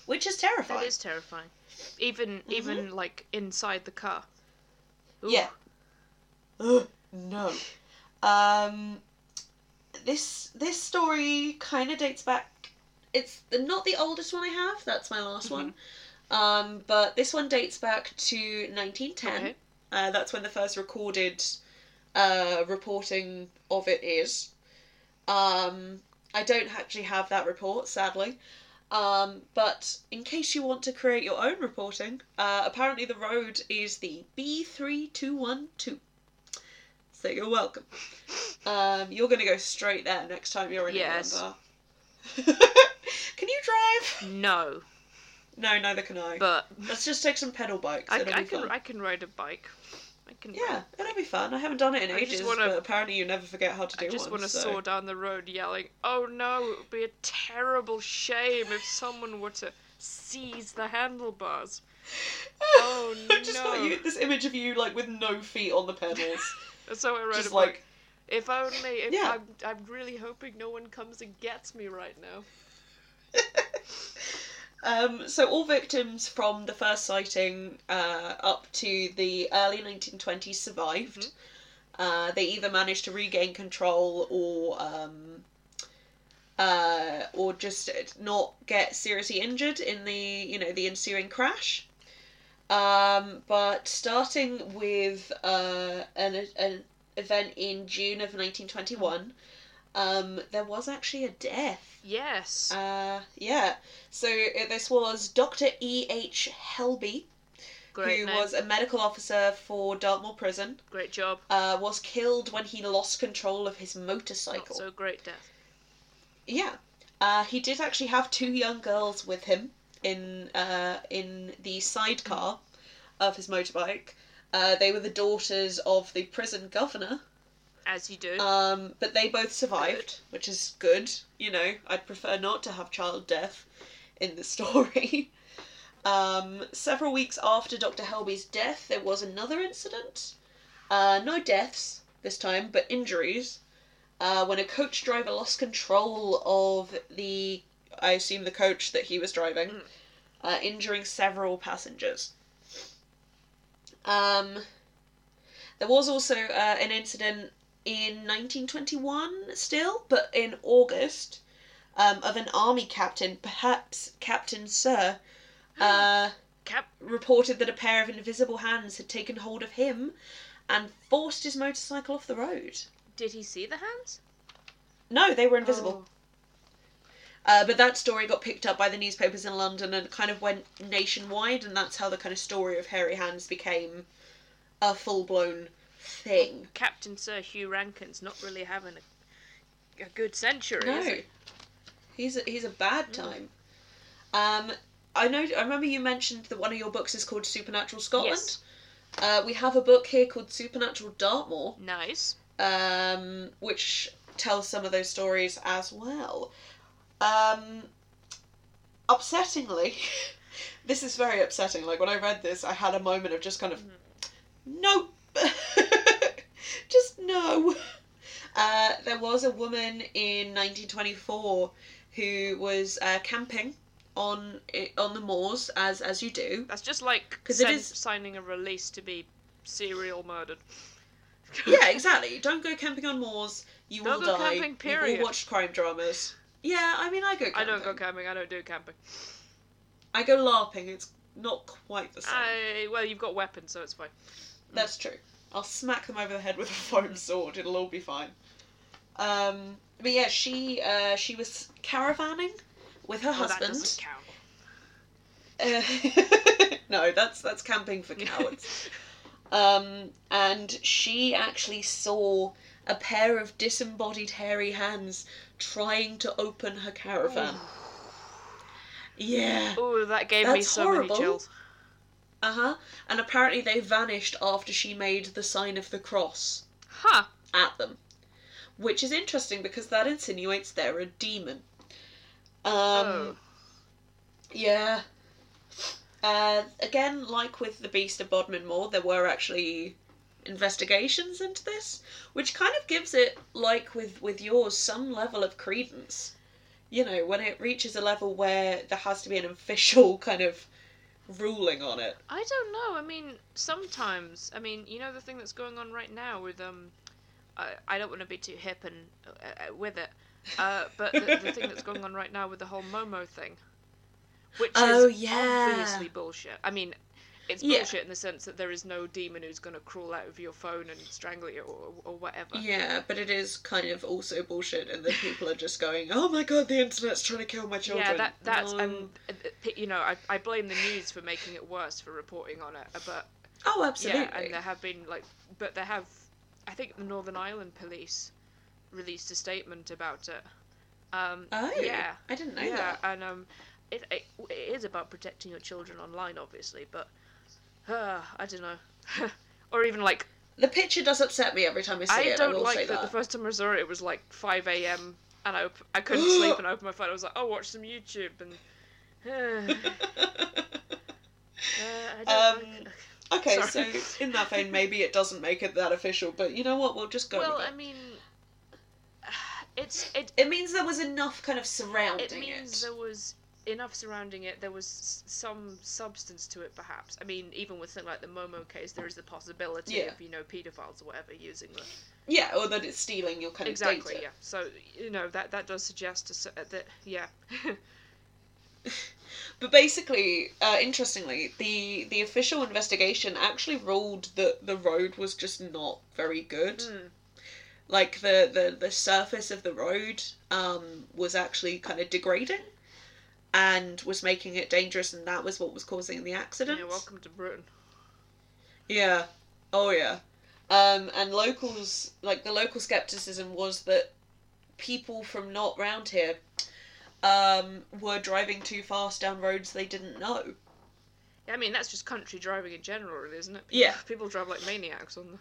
which is terrifying. That is terrifying. Even even like inside the car. Ooh. Yeah. Ugh, no. Um, this this story kind of dates back. It's not the oldest one I have. That's my last one. Um, but this one dates back to 1910. Okay. Uh, that's when the first recorded uh, reporting of it is. Um, I don't actually have that report, sadly. Um, but in case you want to create your own reporting, uh, apparently the road is the B3212. So you're welcome. Um, you're going to go straight there next time you're in Yes. England. can you drive? No, No, neither can I. but Let's just take some pedal bikes. I, I can fun. I can ride a bike. I can. Yeah, it'll be fun. I haven't done it in I just ages, wanna- but apparently you never forget how to do it. I just want to so. soar down the road yelling, "Oh no! It would be a terrible shame if someone were to seize the handlebars." Oh, I just got no. you this image of you like with no feet on the pedals, That's how I ride just a like bike. If only. If Yeah. I'm, I'm really hoping no one comes and gets me right now. um. So all victims from the first sighting uh, up to the early 1920s survived. Uh, they either managed to regain control or um, uh, or just not get seriously injured in the you know the ensuing crash. Um, but starting with uh, an, an event in June of 1921, um, there was actually a death. Yes. Uh, yeah. So uh, this was Dr. E. H. Helby, Great who name. was a medical officer for Dartmoor Prison. Great job. Uh, was killed when he lost control of his Not motorcycle. so great death. Yeah. Uh, he did actually have two young girls with him in uh, in the sidecar of his motorbike. Uh, they were the daughters of the prison governor, As you do. um, but they both survived, which is good. You know, I'd prefer not to have child death in the story. um, several weeks after Dr. Helby's death, there was another incident. Uh, no deaths this time, but injuries. Uh, when a coach driver lost control of the, I assume the coach that he was driving, Mm. uh, injuring several passengers. Um, there was also uh, an incident in 1921 still, but in August, um, of an army captain, perhaps Captain Sir, uh, Cap. reported that a pair of invisible hands had taken hold of him and forced his motorcycle off the road. Did he see the hands? No, they were invisible. Uh, but that story got picked up by the newspapers in London and kind of went nationwide, and that's how the kind of story of hairy hands became a full blown thing. Captain Sir Hugh Rankin's not really having a, a good century, No, is he? he's a, he's a bad time. Um, I know. I remember you mentioned that one of your books is called Supernatural Scotland. Yes. Uh, we have a book here called Supernatural Dartmoor, Nice. um, which tells some of those stories as well. Um, upsettingly, this is very upsetting. Like when I read this, I had a moment of just kind of, nope, just no. Uh, there was a woman in 1924 who was uh, camping on on the moors as as you do. That's just like 'Cause it is- signing a release to be serial murdered. Yeah, exactly. Don't go camping on moors. You Don't will go die. camping, period. all watched crime dramas. Yeah, I mean, I go. Camping. I don't go camping. I don't do camping. I go LARPing. It's not quite the same. I well, you've got weapons, so it's fine. That's true. I'll smack them over the head with a foam sword. It'll all be fine. Um, but yeah, she uh, she was caravanning with her Well, that husband. doesn't count. Uh, no, that's that's camping for cowards. um, and she actually saw a pair of disembodied hairy hands trying to open her caravan. Yeah. Oh, that gave me so horrible. many chills. Uh huh. And apparently they vanished after she made the sign of the cross Huh. at them, which is interesting because that insinuates they're a demon. Um, oh. Yeah. Uh, again, like with the Beast of Bodmin Moor, there were actually investigations into this, which kind of gives it, like with with yours, some level of credence. You know, when it reaches a level where there has to be an official kind of ruling on it. I don't know. I mean, sometimes. I mean, you know the thing that's going on right now with um, I, I don't want to be too hip and uh, uh, with it, uh, but the, the thing that's going on right now with the whole Momo thing, which Oh, is yeah. obviously bullshit. I mean, it's Yeah. bullshit in the sense that there is no demon who's going to crawl out of your phone and strangle you or, or whatever. Yeah, but it is kind of also bullshit, and then people are just going, "Oh my god, the internet's trying to kill my children." Yeah, that that's No. and uh, you know I, I blame the news for making it worse for reporting on it, but oh, absolutely. Yeah, and there have been like, but there have, I think the Northern Ireland police released a statement about it. Um, oh, yeah, I didn't know yeah, that. and um, it, it it is about protecting your children online, obviously, but uh, I don't know, or even like The picture does upset me every time I see I it. I don't like that. that. The first time I saw it, it was like five a.m. and I op- I couldn't sleep and I opened my phone. I was like, oh, watch some YouTube and. Uh, I don't Um, like- okay, Sorry. so in that vein, maybe it doesn't make it that official, but you know what? We'll just go. well, I mean, it's it it means there was enough kind of surrounding it means it. there was enough surrounding it. There was some substance to it, perhaps. I mean, even with something like the Momo case, there is the possibility Yeah. of you know paedophiles or whatever using the Yeah, or that it's stealing your kind exactly. of data. Yeah. So you know that that does suggest that yeah. But basically, uh, interestingly, the the official investigation actually ruled that the road was just not very good. Mm. Like the, the the surface of the road um, was actually kind of degrading, and was making it dangerous, and that was what was causing the accident. Yeah. Welcome to Britain. Yeah. Oh yeah. Um, and locals like the local skepticism was that people from not round here um, were driving too fast down roads they didn't know. Yeah, I mean that's just country driving in general, really, isn't it? Yeah. People drive like maniacs on the.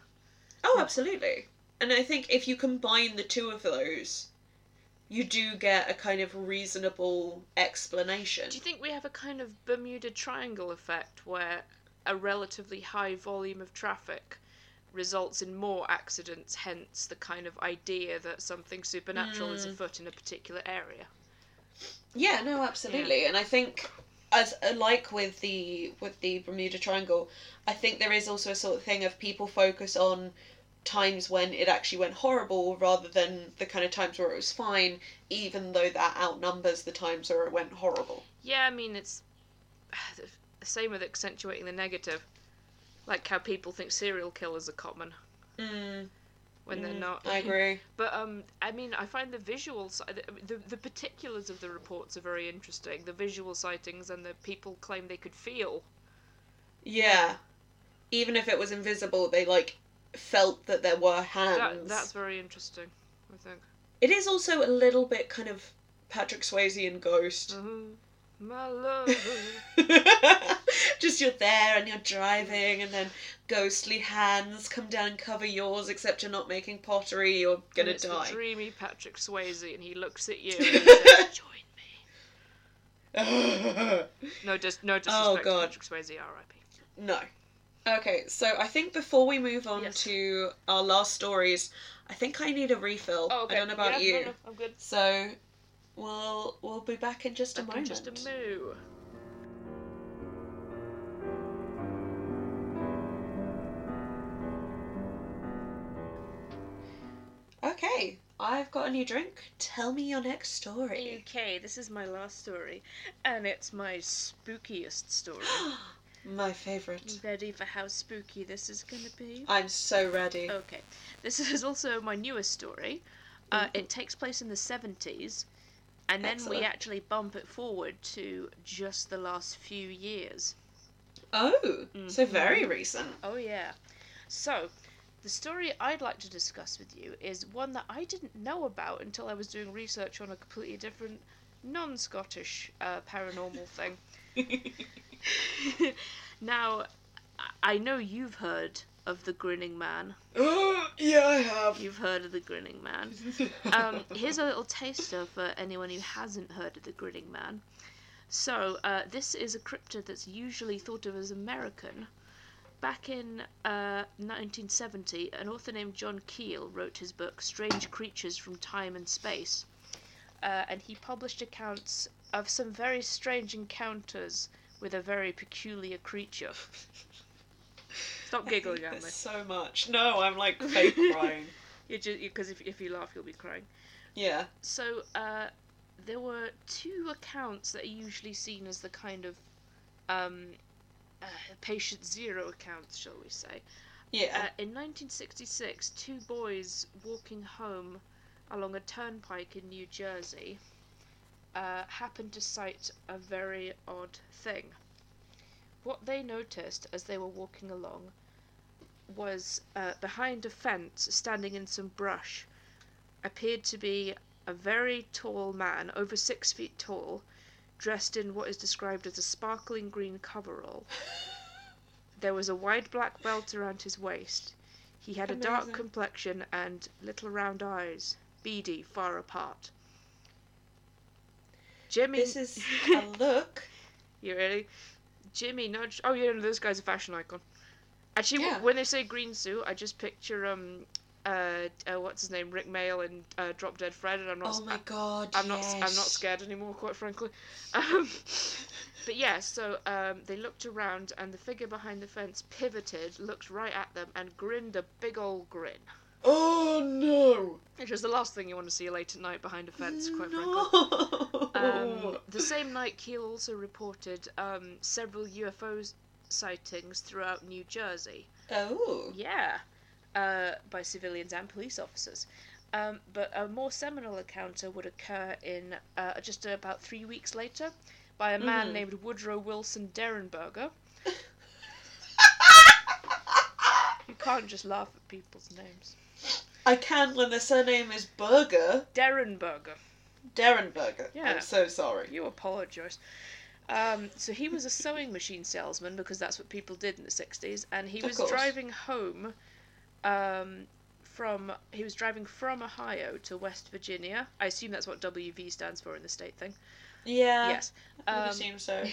Oh, absolutely. And I think if you combine the two of those, you do get a kind of reasonable explanation. Do you think we have a kind of Bermuda Triangle effect where a relatively high volume of traffic results in more accidents, hence the kind of idea that something supernatural is Mm. afoot in a particular area? Yeah, no, absolutely. And I think as like with the with the Bermuda Triangle, I think there is also a sort of thing of people focus on times when it actually went horrible rather than the kind of times where it was fine, even though that outnumbers the times where it went horrible. Yeah, I mean it's the same with accentuating the negative. Like how people think serial killers are common Mm, when they're mm, not. I agree. But um, I mean, I find the visual side, the the particulars of the reports are very interesting. The visual sightings and the people claim they could feel. Yeah. Even if it was invisible, they like felt that there were hands. That that's very interesting. I think. It is also a little bit kind of Patrick Swayze and Ghost. Mhm. My love. Just you're there and you're driving, and then ghostly hands come down and cover yours, except you're not making pottery, you're gonna and it's die. The dreamy Patrick Swayze, and he looks at you and he says, "Join me." No, just no disrespect Oh, to God. Patrick Swayze, R.I.P. no. Okay, so I think before we move on Yes. to our last stories, I think I need a refill. Oh, okay. I don't know about yeah, you. No, no, I'm good. So we'll we'll be back in just a Back in moment. just a moo. Okay, I've got a new drink. Tell me your next story. Okay, this is my last story, and it's my spookiest story. My favourite. Ready for how spooky this is gonna be? I'm so ready. Okay, this is also my newest story. Uh, Mhm. it takes place in the 70s, and then Excellent. we actually bump it forward to just the last few years. Oh, so Mhm. very recent. Oh, yeah. So, the story I'd like to discuss with you is one that I didn't know about until I was doing research on a completely different non Scottish uh, paranormal thing. now, I- know you've heard of the Grinning Man. oh, yeah, I have. You've heard of the Grinning Man. Um, here's a little taster for anyone who hasn't heard of the Grinning Man. So, uh, this is a cryptid that's usually thought of as American. Back in uh, 1970, an author named John Keel wrote his book Strange Creatures from Time and Space. Uh, and he published accounts of some very strange encounters with a very peculiar creature. Stop giggling at me. so much. No, I'm like fake crying. You just because if, if you laugh, you'll be crying. Yeah. So uh, there were two accounts that are usually seen as the kind of um, uh, patient zero accounts, shall we say? Yeah. Uh, in 1966, two boys walking home along a turnpike in New Jersey uh, happened to sight a very odd thing. What they noticed as they were walking along was uh, behind a fence, standing in some brush, appeared to be a very tall man, over six feet tall, dressed in what is described as a sparkling green coverall. There was a wide black belt around his waist. He had a dark complexion and little round eyes, beady, far apart. Jimmy. this is a look. You ready? Jimmy nudged. Oh yeah, no, this guy's a fashion icon. Actually, Yeah. when they say green suit, I just picture um uh, uh, what's his name, Rik Mayall in uh, Drop Dead Fred, and I'm not. Oh my god. I'm not. I'm not scared anymore, quite frankly. Um, but yeah, so um, they looked around, and the figure behind the fence pivoted, looked right at them, and grinned a big old grin. Oh no. Which is the last thing you want to see late at night behind a fence, quite frankly. Um, the same night, Keel also reported um, several UFO sightings throughout New Jersey. oh. Yeah, uh, by civilians and police officers. Um, but a more seminal encounter would occur in uh, just about three weeks later by a man Mhm. named Woodrow Wilson Derenberger. You can't just laugh at people's names. I can when the surname is Burger. Darren Derenberger. Derenberger. Yeah. I'm so sorry. You apologise. Um, so he was a sewing machine salesman because that's what people did in the 60s, and he was driving home um, from he was driving from Ohio to West Virginia. I assume that's what WV stands for in the state thing. Yeah. yes. I Um, assume so.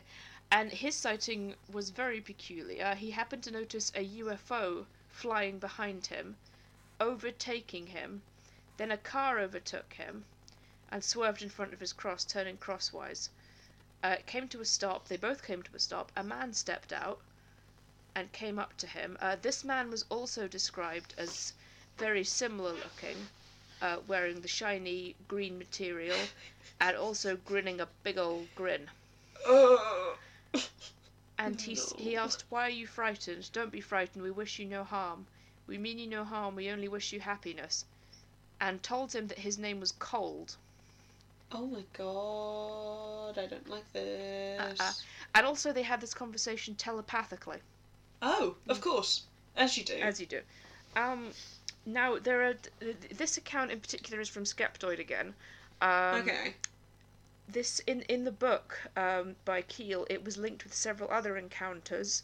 and his sighting was very peculiar. He happened to notice a UFO flying behind him, overtaking him. Then a car overtook him and swerved in front of his cross, turning crosswise. Uh, it came to a stop. They both came to a stop. A man stepped out and came up to him. Uh, this man was also described as very similar looking, uh, wearing the shiny green material and also grinning a big old grin. Oh. And he, s he asked, Why are you frightened? Don't be frightened, we wish you no harm. We mean you no harm, we only wish you happiness. And told him that his name was Cold. Oh my god. I don't like this. Uh-uh. And also, they had this conversation telepathically, Oh, of course. As you do. as you do. Um, now, there are. This account in particular is from Skeptoid again. Um, okay. this in in the book um, by Keel, it was linked with several other encounters,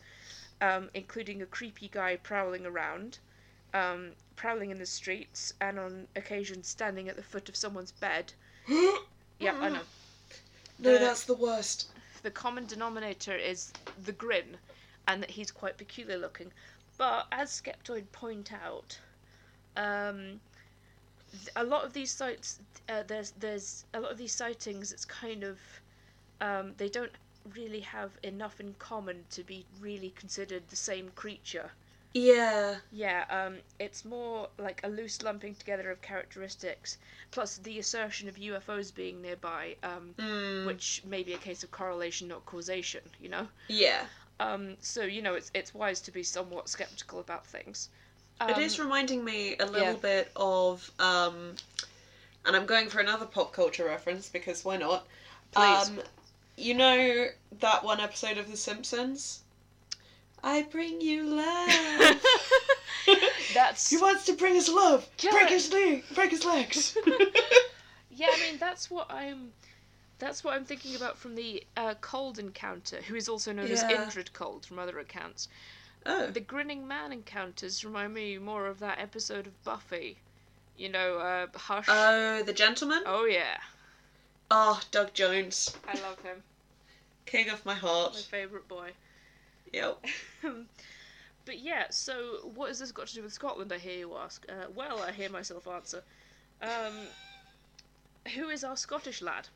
um, including a creepy guy prowling around, um, prowling in the streets, and on occasion standing at the foot of someone's bed. Yeah, I know. No, The- that's the worst. The common denominator is the grin, and that he's quite peculiar looking. But as Skeptoid point out, um, th- a lot of these sites, uh, there's there's a lot of these sightings. It's kind of um, they don't really have enough in common to be really considered the same creature. Yeah. Yeah, um, it's more like a loose lumping together of characteristics, plus the assertion of UFOs being nearby, um, Mm. which may be a case of correlation, not causation. You know. Yeah. Um, so you know, it's it's wise to be somewhat skeptical about things. Um, it is reminding me a little yeah. bit of, um, and I'm going for another pop culture reference because why not? Please. Um, you know that one episode of The Simpsons? I bring you love. That's he wants to bring us love. Kill break his leg. Break his legs. yeah. I mean, that's what I'm. That's what I'm thinking about from the uh, Cold encounter, who is also known as Yeah. Indrid Cold from other accounts. oh. The Grinning Man encounters remind me more of that episode of Buffy. You know, uh, Hush. Oh, the gentleman. oh yeah, Oh, Doug Jones, I love him. king of my heart. My favourite boy. Yep. but yeah, so what has this got to do with Scotland? I hear you ask. Uh, well, I hear myself answer. Um, who is our Scottish lad?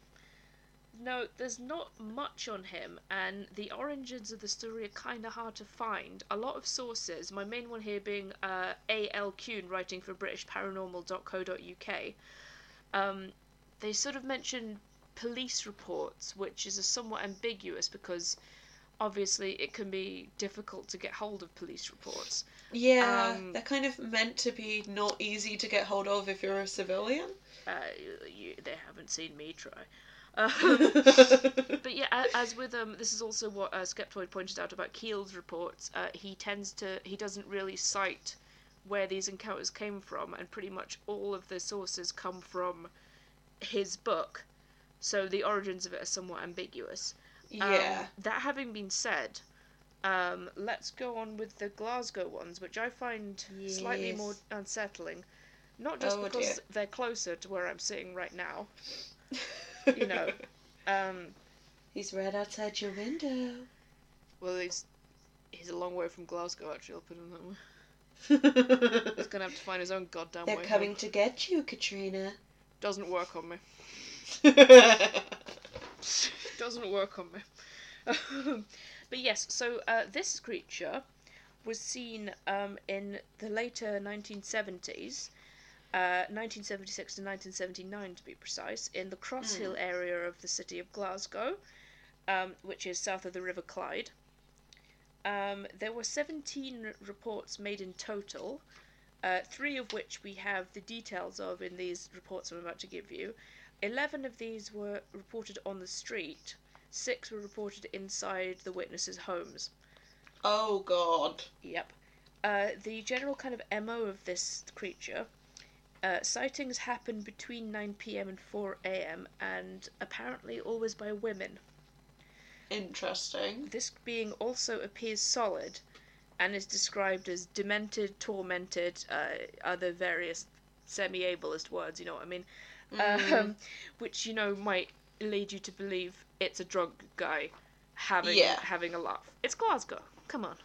No, there's not much on him, and the origins of the story are kind of hard to find. A lot of sources, my main one here being uh, A.L. Kuhn, writing for BritishParanormal.co.uk, um, they sort of mention police reports, which is a somewhat ambiguous because obviously it can be difficult to get hold of police reports. Yeah, Um, they're kind of meant to be not easy to get hold of if you're a civilian. Uh, you, they haven't seen me try. Um, but yeah, as with um, this is also what uh, Skeptoid pointed out about Keel's reports. Uh, he tends to he doesn't really cite where these encounters came from, and pretty much all of the sources come from his book. So the origins of it are somewhat ambiguous. Um, yeah. that having been said, um, let's go on with the Glasgow ones, which I find slightly more unsettling. Not just Oh, because dear. they're closer to where I'm sitting right now. you know. Um, He's right outside your window. well, he's he's a long way from Glasgow. Actually, I'll put him that way. He's gonna have to find his own goddamn They're way. coming home. to get you, Katrina. Doesn't work on me. oh Doesn't work on me. but yes, so uh, this creature was seen um, in the later 1970s, uh, 1976 to 1979 to be precise, in the Crosshill area of the city of Glasgow, um, which is south of the River Clyde. Um, there were 17 reports made in total, uh, three of which we have the details of in these reports I'm about to give you. 11 of these were reported on the street, six were reported inside the witnesses' homes. Oh, God. Yep. Uh, the general kind of MO of this creature uh, sightings happen between 9 pm and 4 am, and apparently always by women. Interesting. This being also appears solid and is described as demented, tormented, uh, other various semi ableist words, you know what I mean? Mm. Um, which, you know, might lead you to believe it's a drunk guy having Yeah. having a laugh. It's Glasgow. Come on.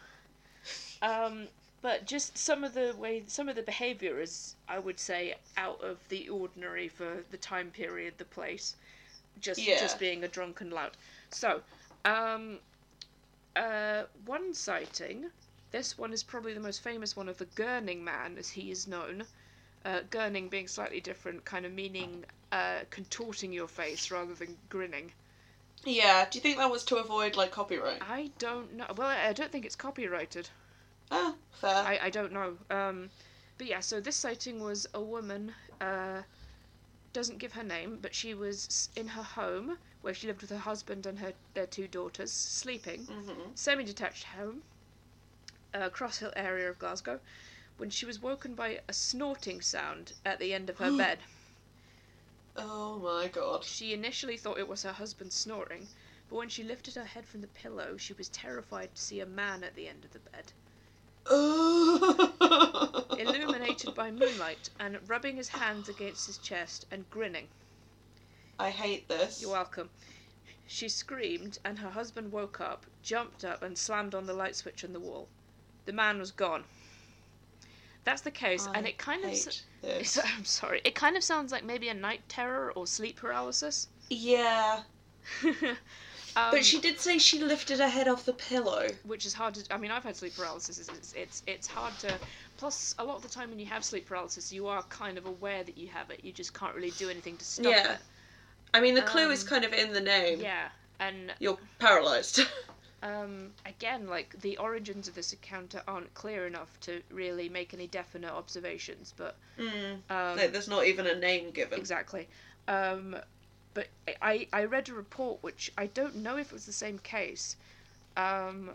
Um, but just some of the way, some of the behaviour is, I would say, out of the ordinary for the time period, the place. Just, Yeah. just being a drunken lout. So, um, uh, one sighting. This one is probably the most famous one of the Gurning Man, as he is known. Uh, gurning being slightly different, kind of meaning uh, contorting your face rather than grinning. Yeah, do you think that was to avoid, like, copyright? I don't know. Well, I don't think it's copyrighted. Ah, fair. I, I don't know. Um, but yeah, so this sighting was a woman, uh, doesn't give her name, but she was in her home where she lived with her husband and her their two daughters, sleeping, hmm semi-detached home, uh, Crosshill area of Glasgow, when she was woken by a snorting sound at the end of her bed. Oh my god. She initially thought it was her husband snoring, but when she lifted her head from the pillow, she was terrified to see a man at the end of the bed. illuminated by moonlight and rubbing his hands against his chest and grinning. I hate this. You're welcome. She screamed, and her husband woke up, jumped up, and slammed on the light switch on the wall. The man was gone. That's the case, and it kind of. hate s- this. I'm sorry. It kind of sounds like maybe a night terror or sleep paralysis. Yeah, um, but she did say she lifted her head off the pillow. which is hard to. I mean, I've had sleep paralysis. It's, it's it's hard to. Plus, a lot of the time when you have sleep paralysis, you are kind of aware that you have it. You just can't really do anything to stop it. Yeah. it. I mean, the clue is Um, kind of in the name. Yeah, and You're paralysed. Um, again, like the origins of this encounter aren't clear enough to really make any definite observations. But mm. um, there's not even a name given. exactly. Um, but I I read a report which I don't know if it was the same case, um,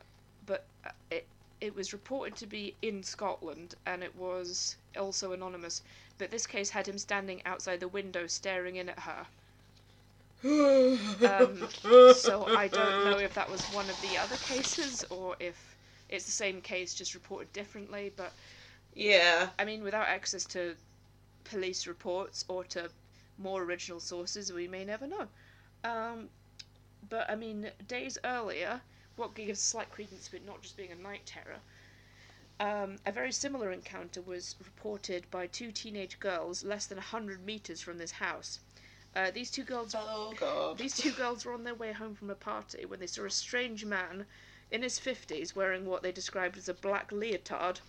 but uh, it it was reported to be in Scotland and it was also anonymous. But this case had him standing outside the window staring in at her. Um, So I don't know if that was one of the other cases or if it's the same case just reported differently. But Yeah. I mean, without access to police reports or to more original sources, we may never know. Um, but I mean, days earlier, what gives slight credence to it not just being a night terror, um, a very similar encounter was reported by two teenage girls less than 100 meters from this house. Uh, these two girls Oh god. these two girls were on their way home from a party when they saw a strange man in his 50s wearing what they described as a black leotard.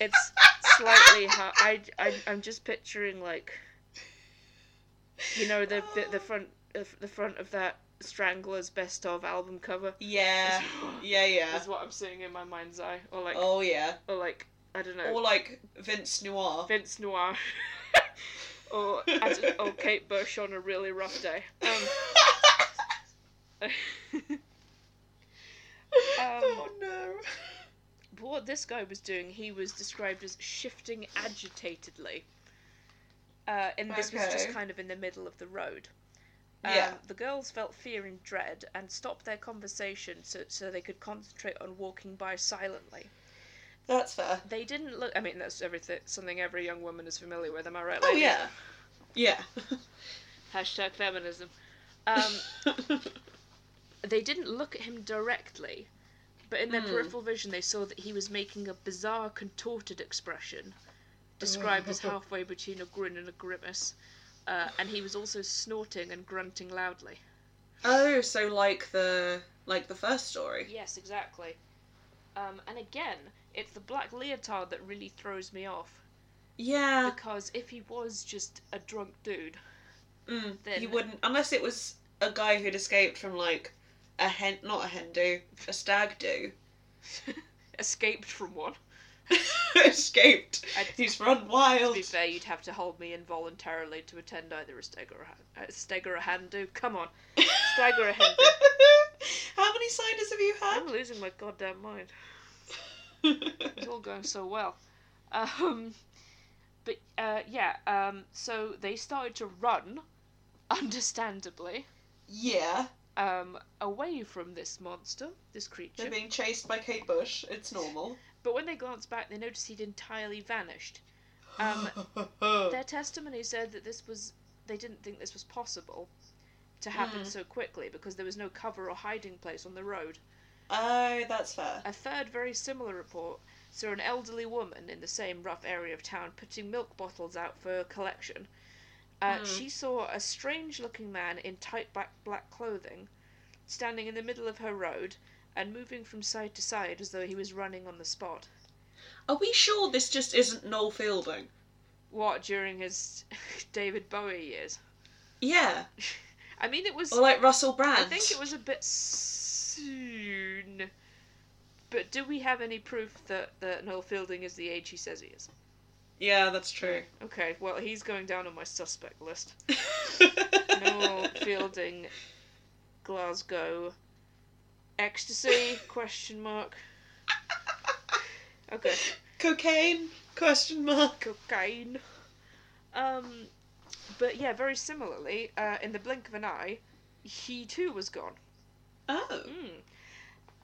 It's slightly. I, I, I'm just picturing, like, you know, the, the, the front the front of that Stranglers best of album cover. Yeah. Yeah, yeah. Is what I'm seeing in my mind's eye. Or, like, Oh yeah. or like I don't know. Or like Vince Noir. Vince Noir. or, don't- or Kate Bush on a really rough day. Um, oh no. But what this guy was doing, he was described as shifting agitatedly. Uh, and this was just Okay. kind of in the middle of the road. Um, Yeah. The girls felt fear and dread and stopped their conversation so, so they could concentrate on walking by silently. That's fair. They didn't look. I mean, that's everything. Something every young woman is familiar with. Am I right? Ladies? Oh yeah. Yeah. Hashtag feminism. Um, they didn't look at him directly, but in their Hmm. peripheral vision, they saw that he was making a bizarre, contorted expression, described as halfway between a grin and a grimace, uh, and he was also snorting and grunting loudly. Oh, so like the like the first story. Yes, exactly. Um, and again, it's the black leotard that really throws me off Yeah. because if he was just a drunk dude, Mm, Then- you wouldn't unless it was a guy who'd escaped from like a hen, not a hen do, a stag do. escaped from one. escaped. I'd- He's run wild. To be fair, you'd have to hold me involuntarily to attend either a stag or a, a stag or a hen do. Come on, stag or a hen do. How many ciders have you had? I'm losing my goddamn mind. It's all going so well. Um, but uh, yeah, um, so they started to run, understandably, yeah, um, away from this monster, this creature. they're being chased by Kate Bush. It's normal. But when they glanced back, they noticed he'd entirely vanished. Um, Their testimony said that this was they didn't think this was possible to happen Mm. so quickly because there was no cover or hiding place on the road. Oh, that's fair. A third very similar report saw an elderly woman in the same rough area of town putting milk bottles out for collection. Uh, Mm. She saw a strange looking man in tight black, black clothing standing in the middle of her road and moving from side to side as though he was running on the spot. Are we sure this just isn't Noel Fielding? What, during his David Bowie years? Yeah, I mean, it was. or like Russell Brand. I think it was a bit soon. But do we have any proof that, that Noel Fielding is the age he says he is? Yeah, that's true. Okay, well, he's going down on my suspect list. Noel Fielding, Glasgow, ecstasy? Question mark. Okay, Cocaine? Question mark. cocaine. Um, but yeah, very similarly, uh, in the blink of an eye, he too was gone. Oh. Mm.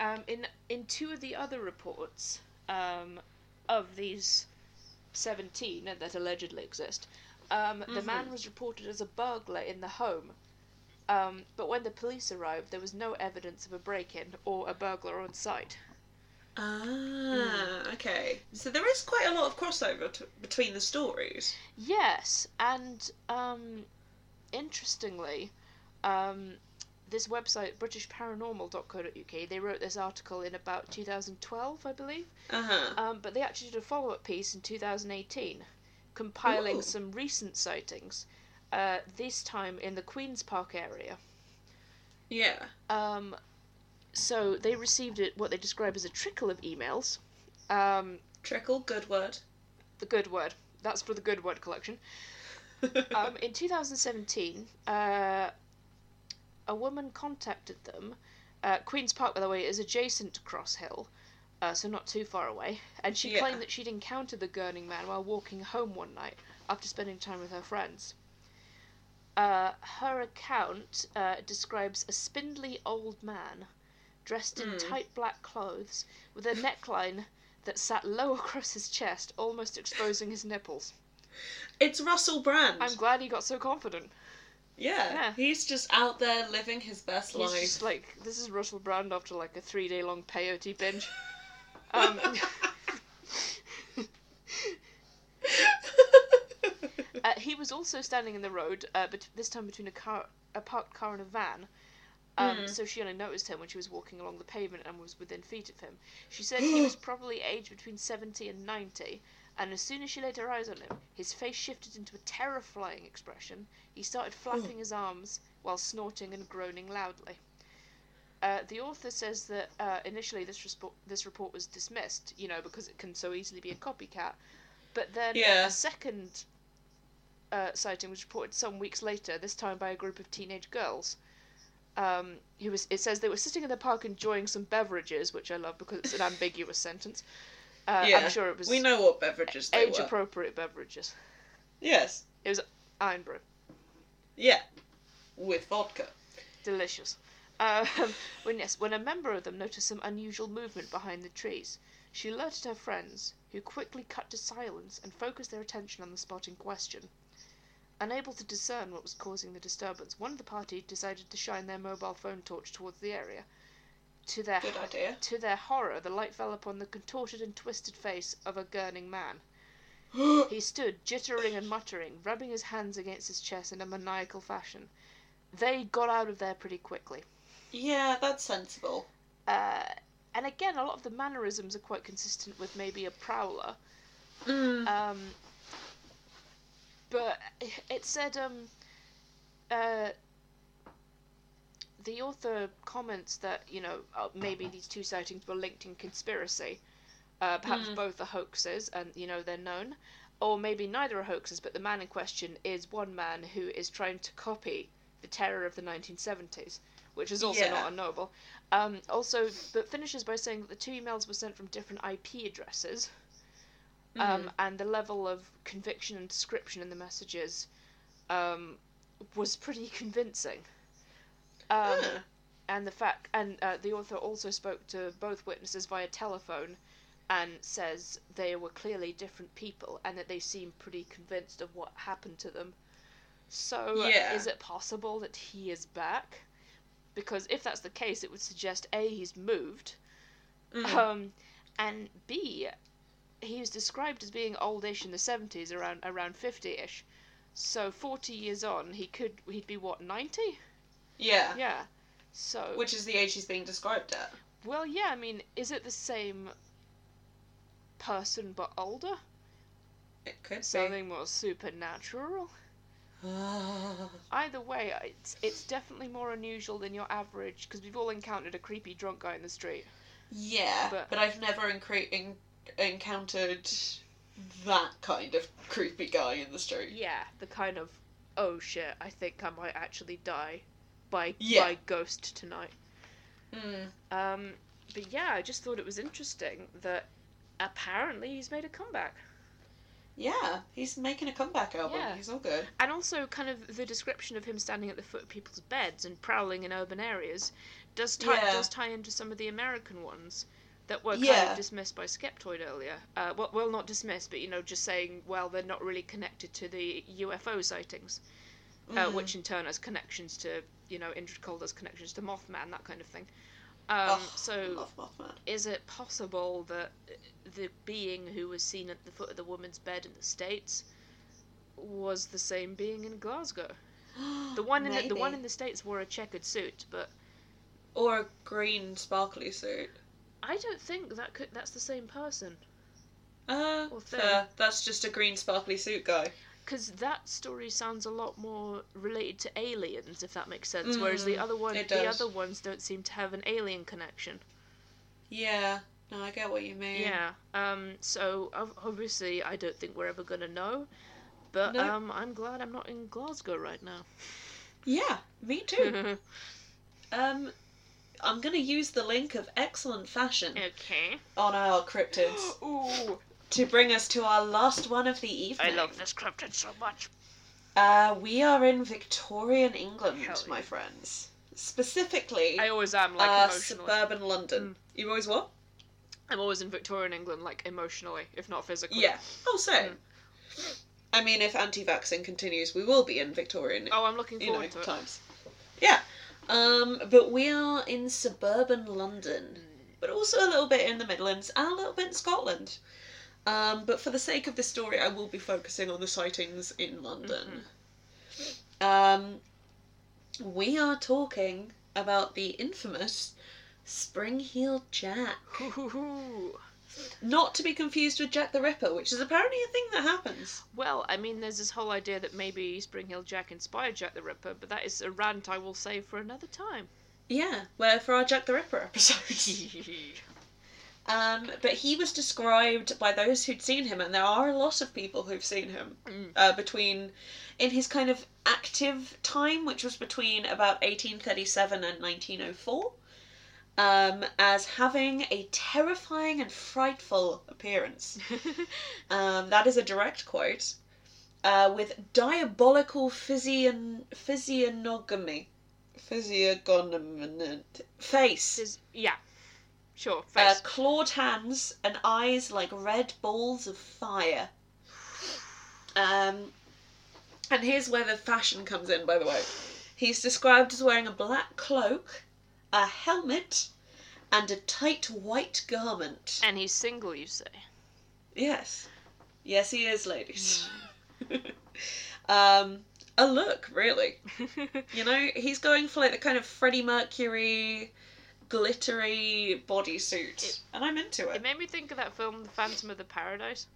Um, in in two of the other reports um, of these seventeen that allegedly exist, um, the man was reported as a burglar in the home. Um, but when the police arrived, there was no evidence of a break-in or a burglar on site. Ah, okay. So there is quite a lot of crossover t- between the stories. Yes, and um, interestingly, um, this website britishparanormal.co.uk they wrote this article in about 2012, I believe. Uh huh. Um, but they actually did a follow up piece in 2018, compiling Ooh. some recent sightings, uh, this time in the Queen's Park area. Yeah. Um, so they received it, what they describe as a trickle of emails. Um, Trickle, good word. the good word. That's for the good word collection. Um, in 2017, uh, a woman contacted them. Uh, Queen's Park, by the way, is adjacent to Crosshill, uh, so not too far away. And she Yeah. claimed that she'd encountered the gurning man while walking home one night after spending time with her friends. Uh, her account uh, describes a spindly old man dressed in Mm. tight black clothes with a neckline that sat low across his chest, almost exposing his nipples. it's Russell Brand. I'm glad he got so confident. Yeah. Yeah. He's just out there living his best He's life. just like, this is Russell Brand after like a three day long peyote binge. Um, uh, he was also standing in the road, uh, but this time between a car, a parked car and a van. Um, Mhm. So she only noticed him when she was walking along the pavement and was within feet of him. She said he was probably aged between 70 and 90, and as soon as she laid her eyes on him, his face shifted into a terrifying expression. He started flapping his arms while snorting and groaning loudly. Uh, the author says that uh, initially this, respo- this report was dismissed, you know, because it can so easily be a copycat. But then Yeah. a second uh, sighting was reported some weeks later, this time by a group of teenage girls. Um, who was, it says they were sitting in the park enjoying some beverages, which I love because it's an ambiguous sentence. Uh, yeah. I'm sure it was We know what beverages they were. age were. appropriate beverages. yes. It was Irn-Bru. Yeah. With vodka. Delicious. Um, when yes, when a member of them noticed some unusual movement behind the trees, she alerted her friends, who quickly cut to silence and focused their attention on the spot in question. Unable to discern what was causing the disturbance, one of the party decided to shine their mobile phone torch towards the area. To their Good idea. to their horror, the light fell upon the contorted and twisted face of a gurning man. He stood, jittering and muttering, rubbing his hands against his chest in a maniacal fashion. They got out of there pretty quickly. yeah, that's sensible. Uh, and again, a lot of the mannerisms are quite consistent with maybe a prowler. Mm. Um, but it said um, uh, the author comments that you know uh, maybe these two sightings were linked in conspiracy, uh, perhaps Mm. both are hoaxes and you know they're known, or maybe neither are hoaxes, but the man in question is one man who is trying to copy the terror of the 1970s, which is also Yeah. not unknowable. Um, also, but finishes by saying that the two emails were sent from different IP addresses um, Mhm. and the level of conviction and description in the messages um, was pretty convincing. Um, and the fact, and uh, the author also spoke to both witnesses via telephone, and says they were clearly different people, and that they seemed pretty convinced of what happened to them. So, Yeah. is it possible that he is back? Because if that's the case, it would suggest a he's moved, Mm. um, and B, he was described as being oldish in the seventies, around around fifty ish. So forty years on, he could he'd be what ninety? Yeah. Yeah. So Which is the age he's being described at. well, yeah. I mean, is it the same person but older? It could Something more supernatural. be. Either way, it's it's definitely more unusual than your average because we've all encountered a creepy drunk guy in the street. yeah, But- but, I've never encre- en- encountered that kind of creepy guy in the street. Yeah, the kind of oh shit, I think I might actually die by Yeah. by ghost tonight. Mm. Um, but yeah, I just thought it was interesting that apparently he's made a comeback, Yeah, he's making a comeback album. Yeah. He's all good. and also kind of the description of him standing at the foot of people's beds and prowling in urban areas does tie Yeah. does tie into some of the American ones that were kind Yeah. of dismissed by Skeptoid earlier. Uh, well, well, not dismissed, but you know, just saying, well, they're not really connected to the UFO sightings. Uh, Mhm. which in turn has connections to you know Indrid Cold's connections to Mothman, that kind of thing. Um, Oh, so is it possible that the being who was seen at the foot of the woman's bed in the states was the same being in Glasgow? The one in the, the one in the states wore a checkered suit, but or a green sparkly suit. I don't think that could that's the same person. Uh, fair. That's just a green sparkly suit guy. Because that story sounds a lot more related to aliens, if that makes sense. Whereas the Mm, other one, the other ones don't seem to have an alien connection. Yeah. No, I get what you mean. Yeah. Um. So obviously, I don't think we're ever gonna know. But Nope. um, I'm glad I'm not in Glasgow right now. Yeah, me too. um, I'm gonna use the link of excellent fashion okay. on our cryptids Ooh. To bring us to our last one of the evening. I love this cryptid so much. Uh, we are in Victorian England, my friends. Specifically, I always am like uh, suburban London. Mm. You always what? I'm always in Victorian England, like emotionally, if not physically. Yeah. Oh, same. Mm. I mean, if anti-vaxxing continues, we will be in Victorian Oh, I'm looking you know, forward to it. times. Yeah. Um, but we are in suburban London, but also a little bit in the Midlands and a little bit in Scotland. Um, but for the sake of this story, I will be focusing on the sightings in London. Um, we are talking about the infamous Spring-Heeled Jack. Not to be confused with Jack the Ripper, which is apparently a thing that happens. Well, I mean, there's this whole idea that maybe Spring Heel Jack inspired Jack the Ripper, but that is a rant I will save for another time. Yeah, where for our Jack the Ripper episodes. Um, but he was described by those who'd seen him, and there are a lot of people who've seen him Mm. uh, between in his kind of active time, which was between about 1837 and 1904, um, as having a terrifying and frightful appearance. Um, that is a direct quote. Uh, with diabolical physion- physiognomy. Physiognomy. Face. Yeah, sure. Uh, Face. clawed hands and eyes like red balls of fire. Um, and here's where the fashion comes in, by the way. He's described as wearing a black cloak, a helmet, and a tight white garment. And he's single, you say? Yes. Yes, he is, ladies. um, a look, really. You know, he's going for like the kind of Freddie Mercury, glittery bodysuit, and I'm into it it. made me think of that film, The Phantom of the Paradise.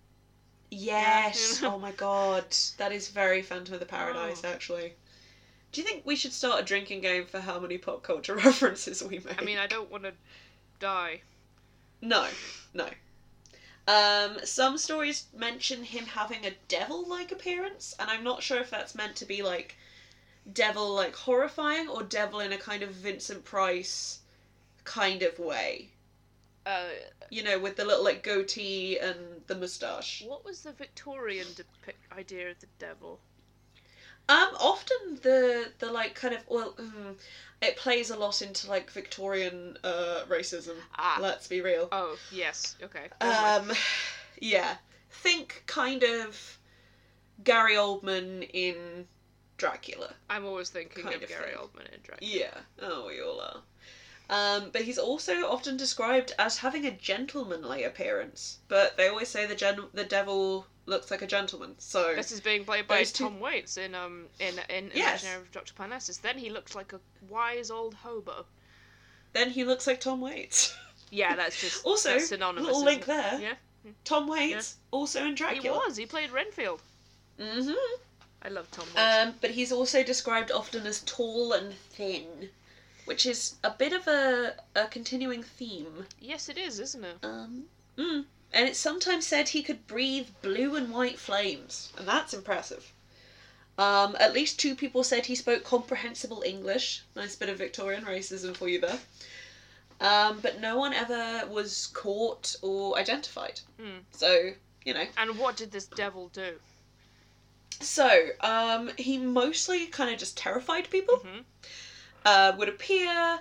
Yes. Yeah. oh my god, that is very Phantom of the Paradise, Oh. actually. Do you think we should start a drinking game for how many pop culture references we make? I mean, I don't want to die. No, no. Um, some stories mention him having a devil-like appearance, and I'm not sure if that's meant to be like devil, like horrifying, or devil in a kind of Vincent Price kind of way. Uh, You know, with the little like goatee and the moustache. what was the Victorian depic- idea of the devil? Um, often the the like kind of well, mm, it plays a lot into like Victorian uh racism. Ah. Let's be real. Oh, yes. Okay. Um, yeah. Think kind of Gary Oldman in Dracula. I'm always thinking kind of, of Gary thing. Oldman in Dracula. Yeah. Oh, we all are. Um, but he's also often described as having a gentlemanly appearance. But they always say the gen- the devil looks like a gentleman. So This is being played by two- Tom Waits in um in in Yes. Imaginarium of Dr. Parnassus. Then he looks like a wise old hobo. then he looks like Tom Waits. Yeah, that's just Also, that's synonymous. little link there. Yeah, Tom Waits also in Dracula. he was. He played Renfield. hmm I love Tom Waits. Um, but he's also described often as tall and thin, which is a bit of a, a continuing theme. yes, it is, isn't it? Um, mm. And it's sometimes said he could breathe blue and white flames, and that's impressive. Um, at least two people said he spoke comprehensible English. Nice bit of Victorian racism for you there. Um, but no one ever was caught or identified. Hmm. So, you know. And what did this devil do? So, um, he mostly kind of just terrified people. hmm uh, would appear,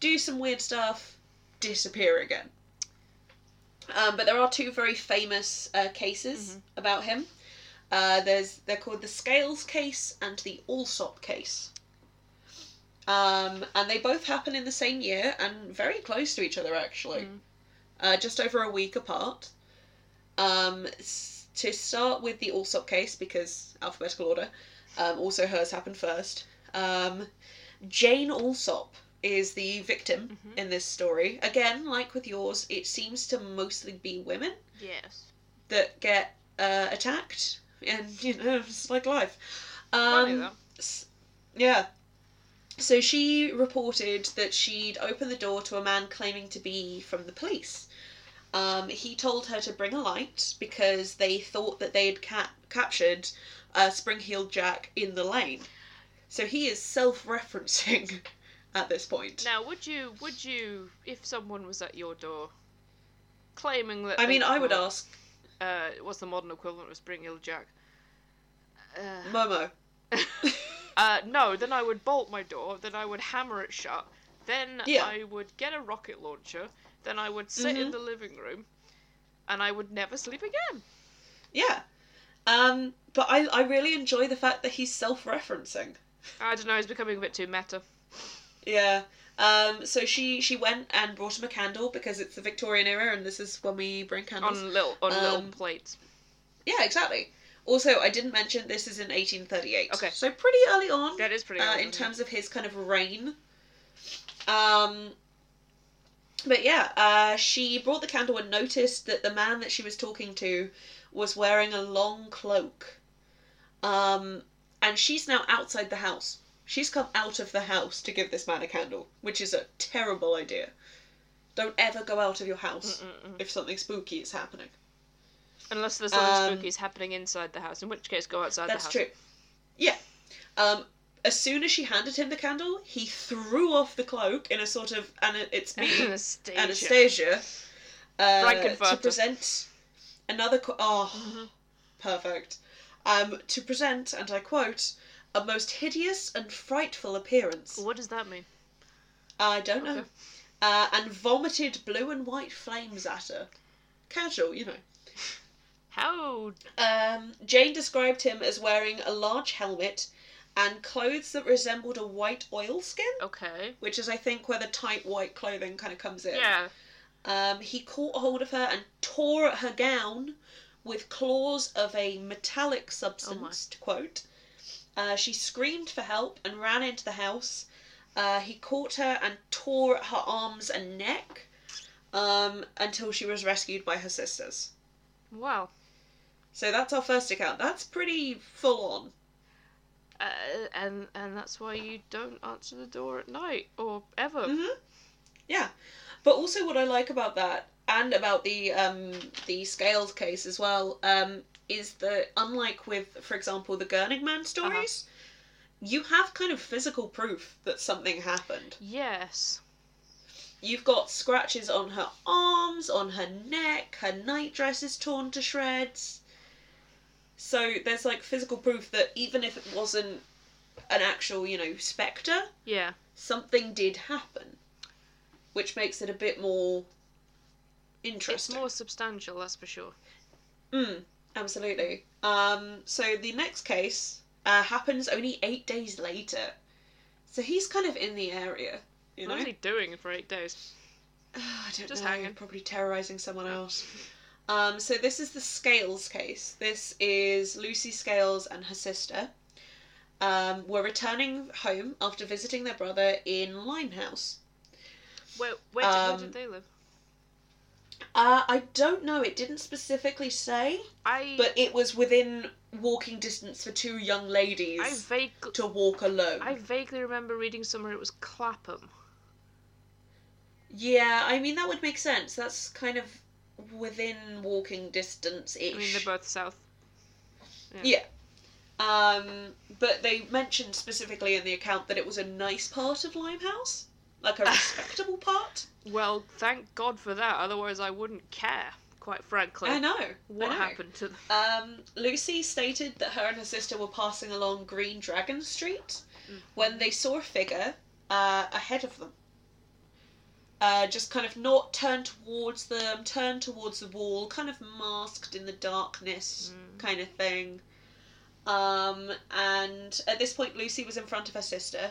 do some weird stuff, disappear again. Um, but there are two very famous uh, cases Mhm. about him. Uh, there's they're called the Scales case and the Alsop case. Um, and they both happen in the same year and very close to each other actually, Mhm. uh, just over a week apart. Um, s- to start with the Alsop case because alphabetical order. Um, also hers happened first. Jane Alsop is the victim Mhm. in this story. Again, like with yours, it seems to mostly be women Yes. that get uh, attacked, and you know, it's like life. Funny Um, though. yeah. So she reported that she'd opened the door to a man claiming to be from the police. Um, he told her to bring a light because they thought that they had cap- captured uh, Spring-Heeled Jack in the lane. So he is self-referencing at this point. Now, would you would you if someone was at your door claiming that I mean, I would ask uh, what's the modern equivalent of Spring Heel Jack? Uh, Momo. uh, no, then I would bolt my door, then I would hammer it shut, then Yeah. I would get a rocket launcher, then I would sit in Mhm. the living room, and I would never sleep again. Yeah. Um, but I, I really enjoy the fact that he's self-referencing. I don't know, it's becoming a bit too meta. Yeah. Um, so she she went and brought him a candle because it's the Victorian era and this is when we bring candles. On little on little Um, plates. Yeah, exactly. Also, I didn't mention this is in 1838. Okay. So pretty early on That is pretty uh, in isn't it? terms of his kind of reign. Um, but yeah, uh, she brought the candle and noticed that the man that she was talking to was wearing a long cloak. Um, and she's now outside the house. She's come out of the house to give this man a candle, which is a terrible idea. Don't ever go out of your house Mm-mm-mm. if something spooky is happening. Unless there's something Um, spooky is happening inside the house, in which case go outside That's the house. true. Yeah. Um, as soon as she handed him the candle, he threw off the cloak in a sort of and it's me Anastasia. Anastasia uh, to present another. Qu- oh, Mhm. perfect. Um, to present, and I quote, a most hideous and frightful appearance. What does that mean? I don't know. Uh, and vomited blue and white flames at her. Casual, you know. How? Um, Jane described him as wearing a large helmet and clothes that resembled a white oilskin, Okay. which is I think where the tight white clothing kind of comes in. Yeah. Um, he caught hold of her and tore at her gown with claws of a metallic substance, to quote. Uh, she screamed for help and ran into the house. Uh, he caught her and tore at her arms and neck um, until she was rescued by her sisters. Wow. So that's our first account. That's pretty full on. Uh, and and that's why you don't answer the door at night or ever. hmm Yeah, but also what I like about that and about the um, the Scales case as well um, is that unlike with, for example, the Gurning Man stories, you have kind of physical proof that something happened. Yes. You've got scratches on her arms, on her neck, her nightdress is torn to shreds. So there's like physical proof that even if it wasn't an actual, you know, spectre, Yeah. something did happen, which makes it a bit more It's more substantial, that's for sure. Mm, absolutely. Um, so the next case uh, happens only eight days later, so he's kind of in the area, you know. What was he doing for eight days? I don't Just know. hanging. Probably terrorizing someone else. Um, so this is the Scales case. This is Lucy Scales and her sister. Um, were returning home after visiting their brother in Limehouse. Where where, did, where Um, did they live? Uh, I don't know. It didn't specifically say, I but it was within walking distance for two young ladies I vaguely to walk alone. I vaguely remember reading somewhere it was Clapham. Yeah, I mean that would make sense. That's kind of within walking distance ish. I mean, they're both south. Yeah. Um, but they mentioned specifically in the account that it was a nice part of Limehouse, like a respectable part. Well, thank God for that. Otherwise, I wouldn't care. Quite frankly. I know. What I know. happened to them? Um, Lucy stated that her and her sister were passing along Green Dragon Street when they saw a figure uh, ahead of them. Uh, just kind of not turned towards them, turned towards the wall, kind of masked in the darkness, Mm. kind of thing. Um, and at this point, Lucy was in front of her sister.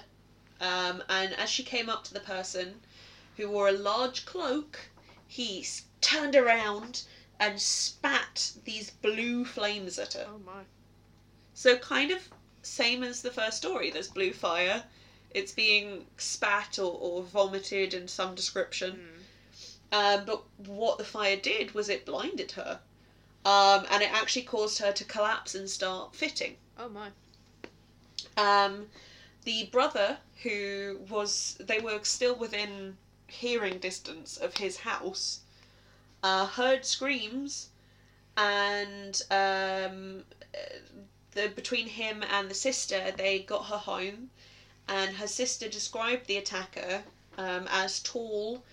Um, and as she came up to the person who wore a large cloak, he s- turned around and spat these blue flames at her. Oh my. So kind of same as the first story. There's blue fire. It's being spat or, or vomited in some description. Mm. Um, but what the fire did was it blinded her. Um, and it actually caused her to collapse and start fitting. Oh my. Um, the brother who was they were still within hearing distance of his house uh, heard screams and um, the between him and the sister they got her home and her sister described the attacker um, as tall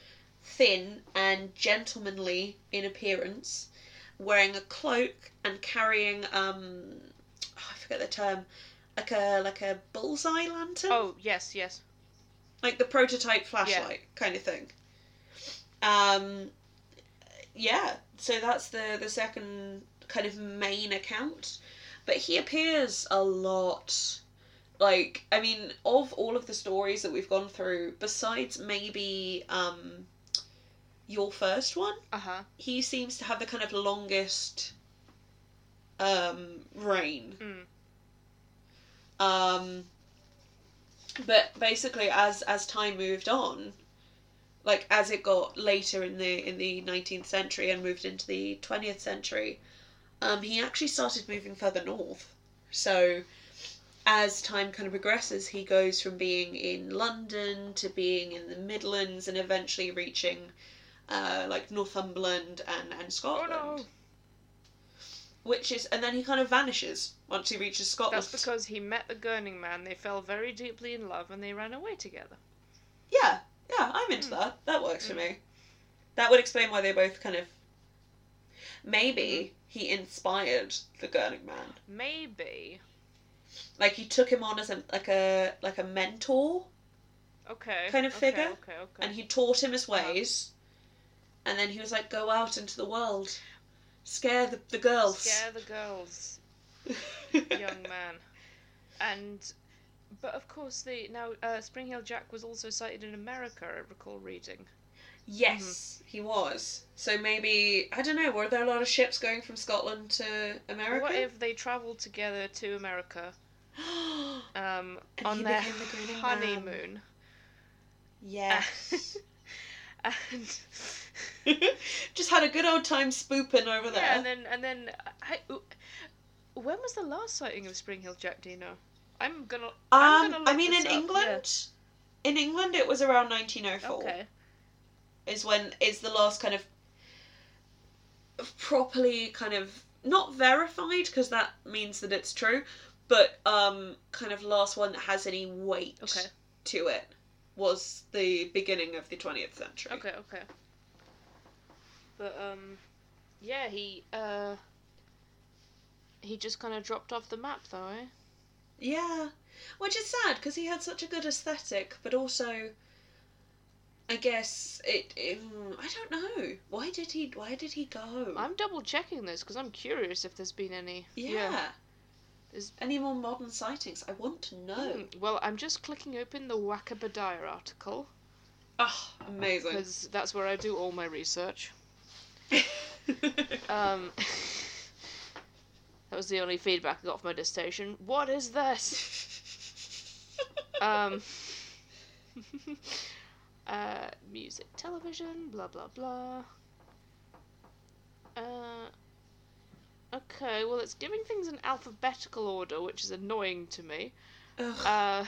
thin and gentlemanly in appearance wearing a cloak and carrying um oh, I forget the term like a like a bullseye lantern Oh yes, yes. like the prototype flashlight kind of thing um yeah so that's the the second kind of main account but he appears a lot like i mean of all of the stories that we've gone through besides maybe um your first one Uh huh. he seems to have the kind of longest um reign Mm. Um but basically as as time moved on like as it got later in the in the 19th century and moved into the 20th century um he actually started moving further north so as time kind of progresses he goes from being in london to being in the midlands and eventually reaching uh like northumberland and and Oh scotland no. Which is and then he kind of vanishes once he reaches scotland That's because he met the Gurning man. They fell very deeply in love, and they ran away together. Yeah, yeah, I'm into Mm. that. That works for Mm. me. That would explain why they both kind of. Maybe he inspired the Gurning Man. Maybe. Like he took him on as a like a like a mentor, Okay. Kind of okay, figure, Okay. Okay. and he taught him his Uh-huh. ways. And then he was like, "Go out into the world, scare the the girls." Scare the girls, young man. And but of course, the now uh, Spring Heel Jack was also sighted in America. I recall reading. Yes, he was. So maybe I don't know. Were there a lot of ships going from Scotland to America? What if they travelled together to America um, on their the Grinning Man. honeymoon? yes. and Just had a good old time spooping over there. yeah, and then and then I, when was the last sighting of Spring Heel Jack? Do you know? I'm gonna. I'm um, gonna I mean, in up, yeah. England, in England, it was around 1904. Okay. Is when is the last kind of properly kind of not verified because that means that it's true, but um, kind of last one that has any weight Okay. to it was the beginning of the 20th century. Okay. Okay. But um, yeah, he uh, he just kind of dropped off the map, though, eh? Yeah, which is sad because he had such a good aesthetic, but also, I guess it. it mm, I don't know why did he. Why did he go? I'm double checking this because I'm curious if there's been any. yeah. There's- Any more modern sightings? I want to know. Hmm, Well, I'm just clicking open the Wackabadiah article Oh, amazing. because that's where I do all my research. Um, that was the only feedback I got from my dissertation. What is this? Um, uh, music, television, blah blah blah. Uh, okay, well, it's giving things in alphabetical order, which is annoying to me. Ugh, Uh,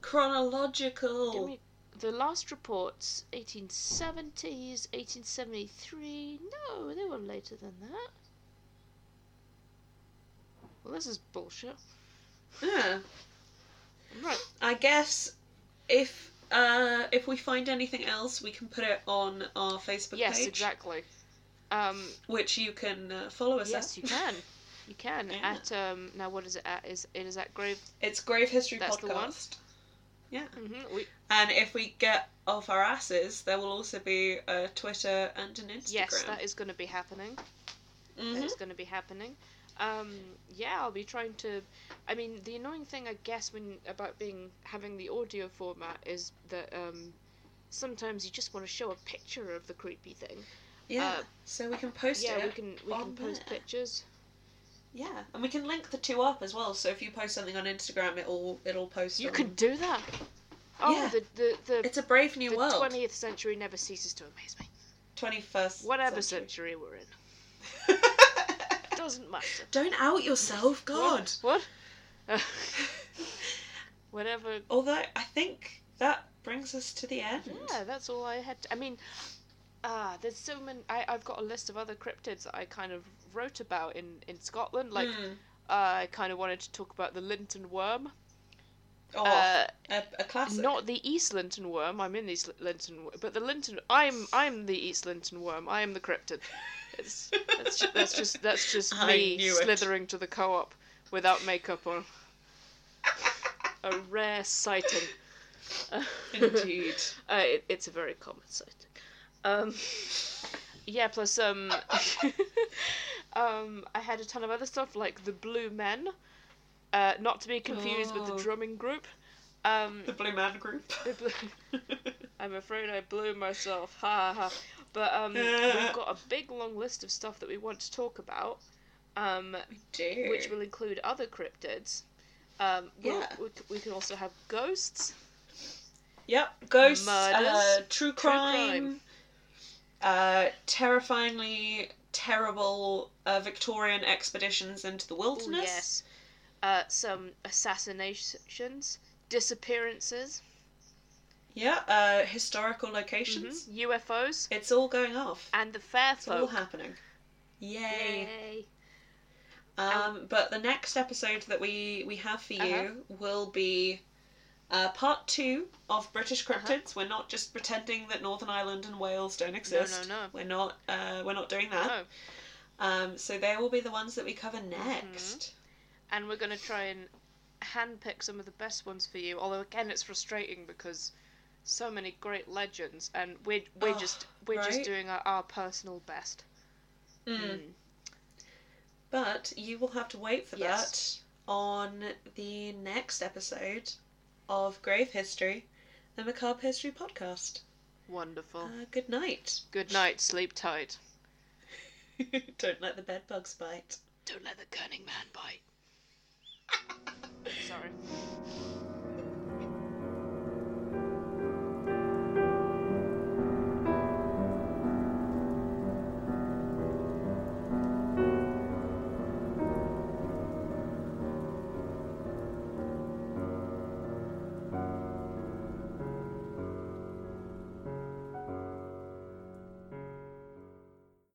chronological. The last reports, 1870s, 1873. No, they were later than that. Well, this is bullshit. Yeah. Right. I guess if uh if we find anything else, we can put it on our Facebook yes, page, exactly. Um, which you can uh, follow us yes, at. you can. You can Yeah. at um now what is it at is it is at Grave It's Grave History That's the one? Podcast. Yeah. hmm we, And if we get off our asses, there will also be a Twitter and an Instagram. yes that is going to be happening Mhm. that is going to be happening um yeah I'll be trying to I mean the annoying thing I guess when about being having the audio format is that um sometimes you just want to show a picture of the creepy thing Yeah. uh, so we can post yeah it. Yeah, we can we can post there. pictures Yeah, and we can link the two up as well. So if you post something on Instagram, it'll it'll post. you on... can do that oh Yeah. the the the, It's a brave new the world. 20th century never ceases to amaze me Twenty first. whatever century we're in doesn't matter Don't out yourself, God. What? what? Whatever. Although I think that brings us to the end. Yeah, that's all I had. To, I mean, ah, there's so many. I I've got a list of other cryptids that I kind of wrote about in in Scotland. Like, Hmm. uh, I kind of wanted to talk about the Linton worm. Oh, Uh, a, a classic. not the East Linton worm. I'm in the East Linton, but the Linton. I'm I'm the East Linton worm. I am the cryptid. It's that's just, that's just that's just me slithering to the co-op without makeup on. A rare sighting. Indeed. Uh, it, it's a very common sighting. Um, yeah, plus um, um, I had a ton of other stuff like the Blue Men, uh, not to be confused with Oh. the drumming group. Um, the Blue Man Group. Blue- I'm afraid I blew myself. Ha ha. ha. But um, we've got a big long list of stuff that we want to talk about, um, do. which will include other cryptids. Um, we'll- Yeah. we, we can also have ghosts. Yep. Ghosts. Murders. Uh, true True crime. Uh, terrifyingly terrible uh, Victorian expeditions into the Ooh, wilderness. yes. Uh, some assassinations, disappearances, Yeah. Uh, historical locations. mhm, UFOs, It's all going off. and the fair It's all happening. Yay. Yay. Um, but the next episode that we we have for you Uh-huh. will be uh, part two of British Uh-huh. cryptids. We're not just pretending that Northern Ireland and Wales don't exist. no. no, no. We're not. Uh, we're not doing that. No. Um, so they will be the ones that we cover Mm-hmm. next. And we're going to try and handpick some of the best ones for you. Although again, it's frustrating because so many great legends, and we're we're Oh, just we're right? just doing our, our personal best. Mm. Mm. But you will have to wait for Yes. that on the next episode of Grave History, the Macabre History podcast. Wonderful. Uh, good night. Good night. Sleep tight. Don't let the bed bugs bite. Don't let the Cunning Man bite. Sorry.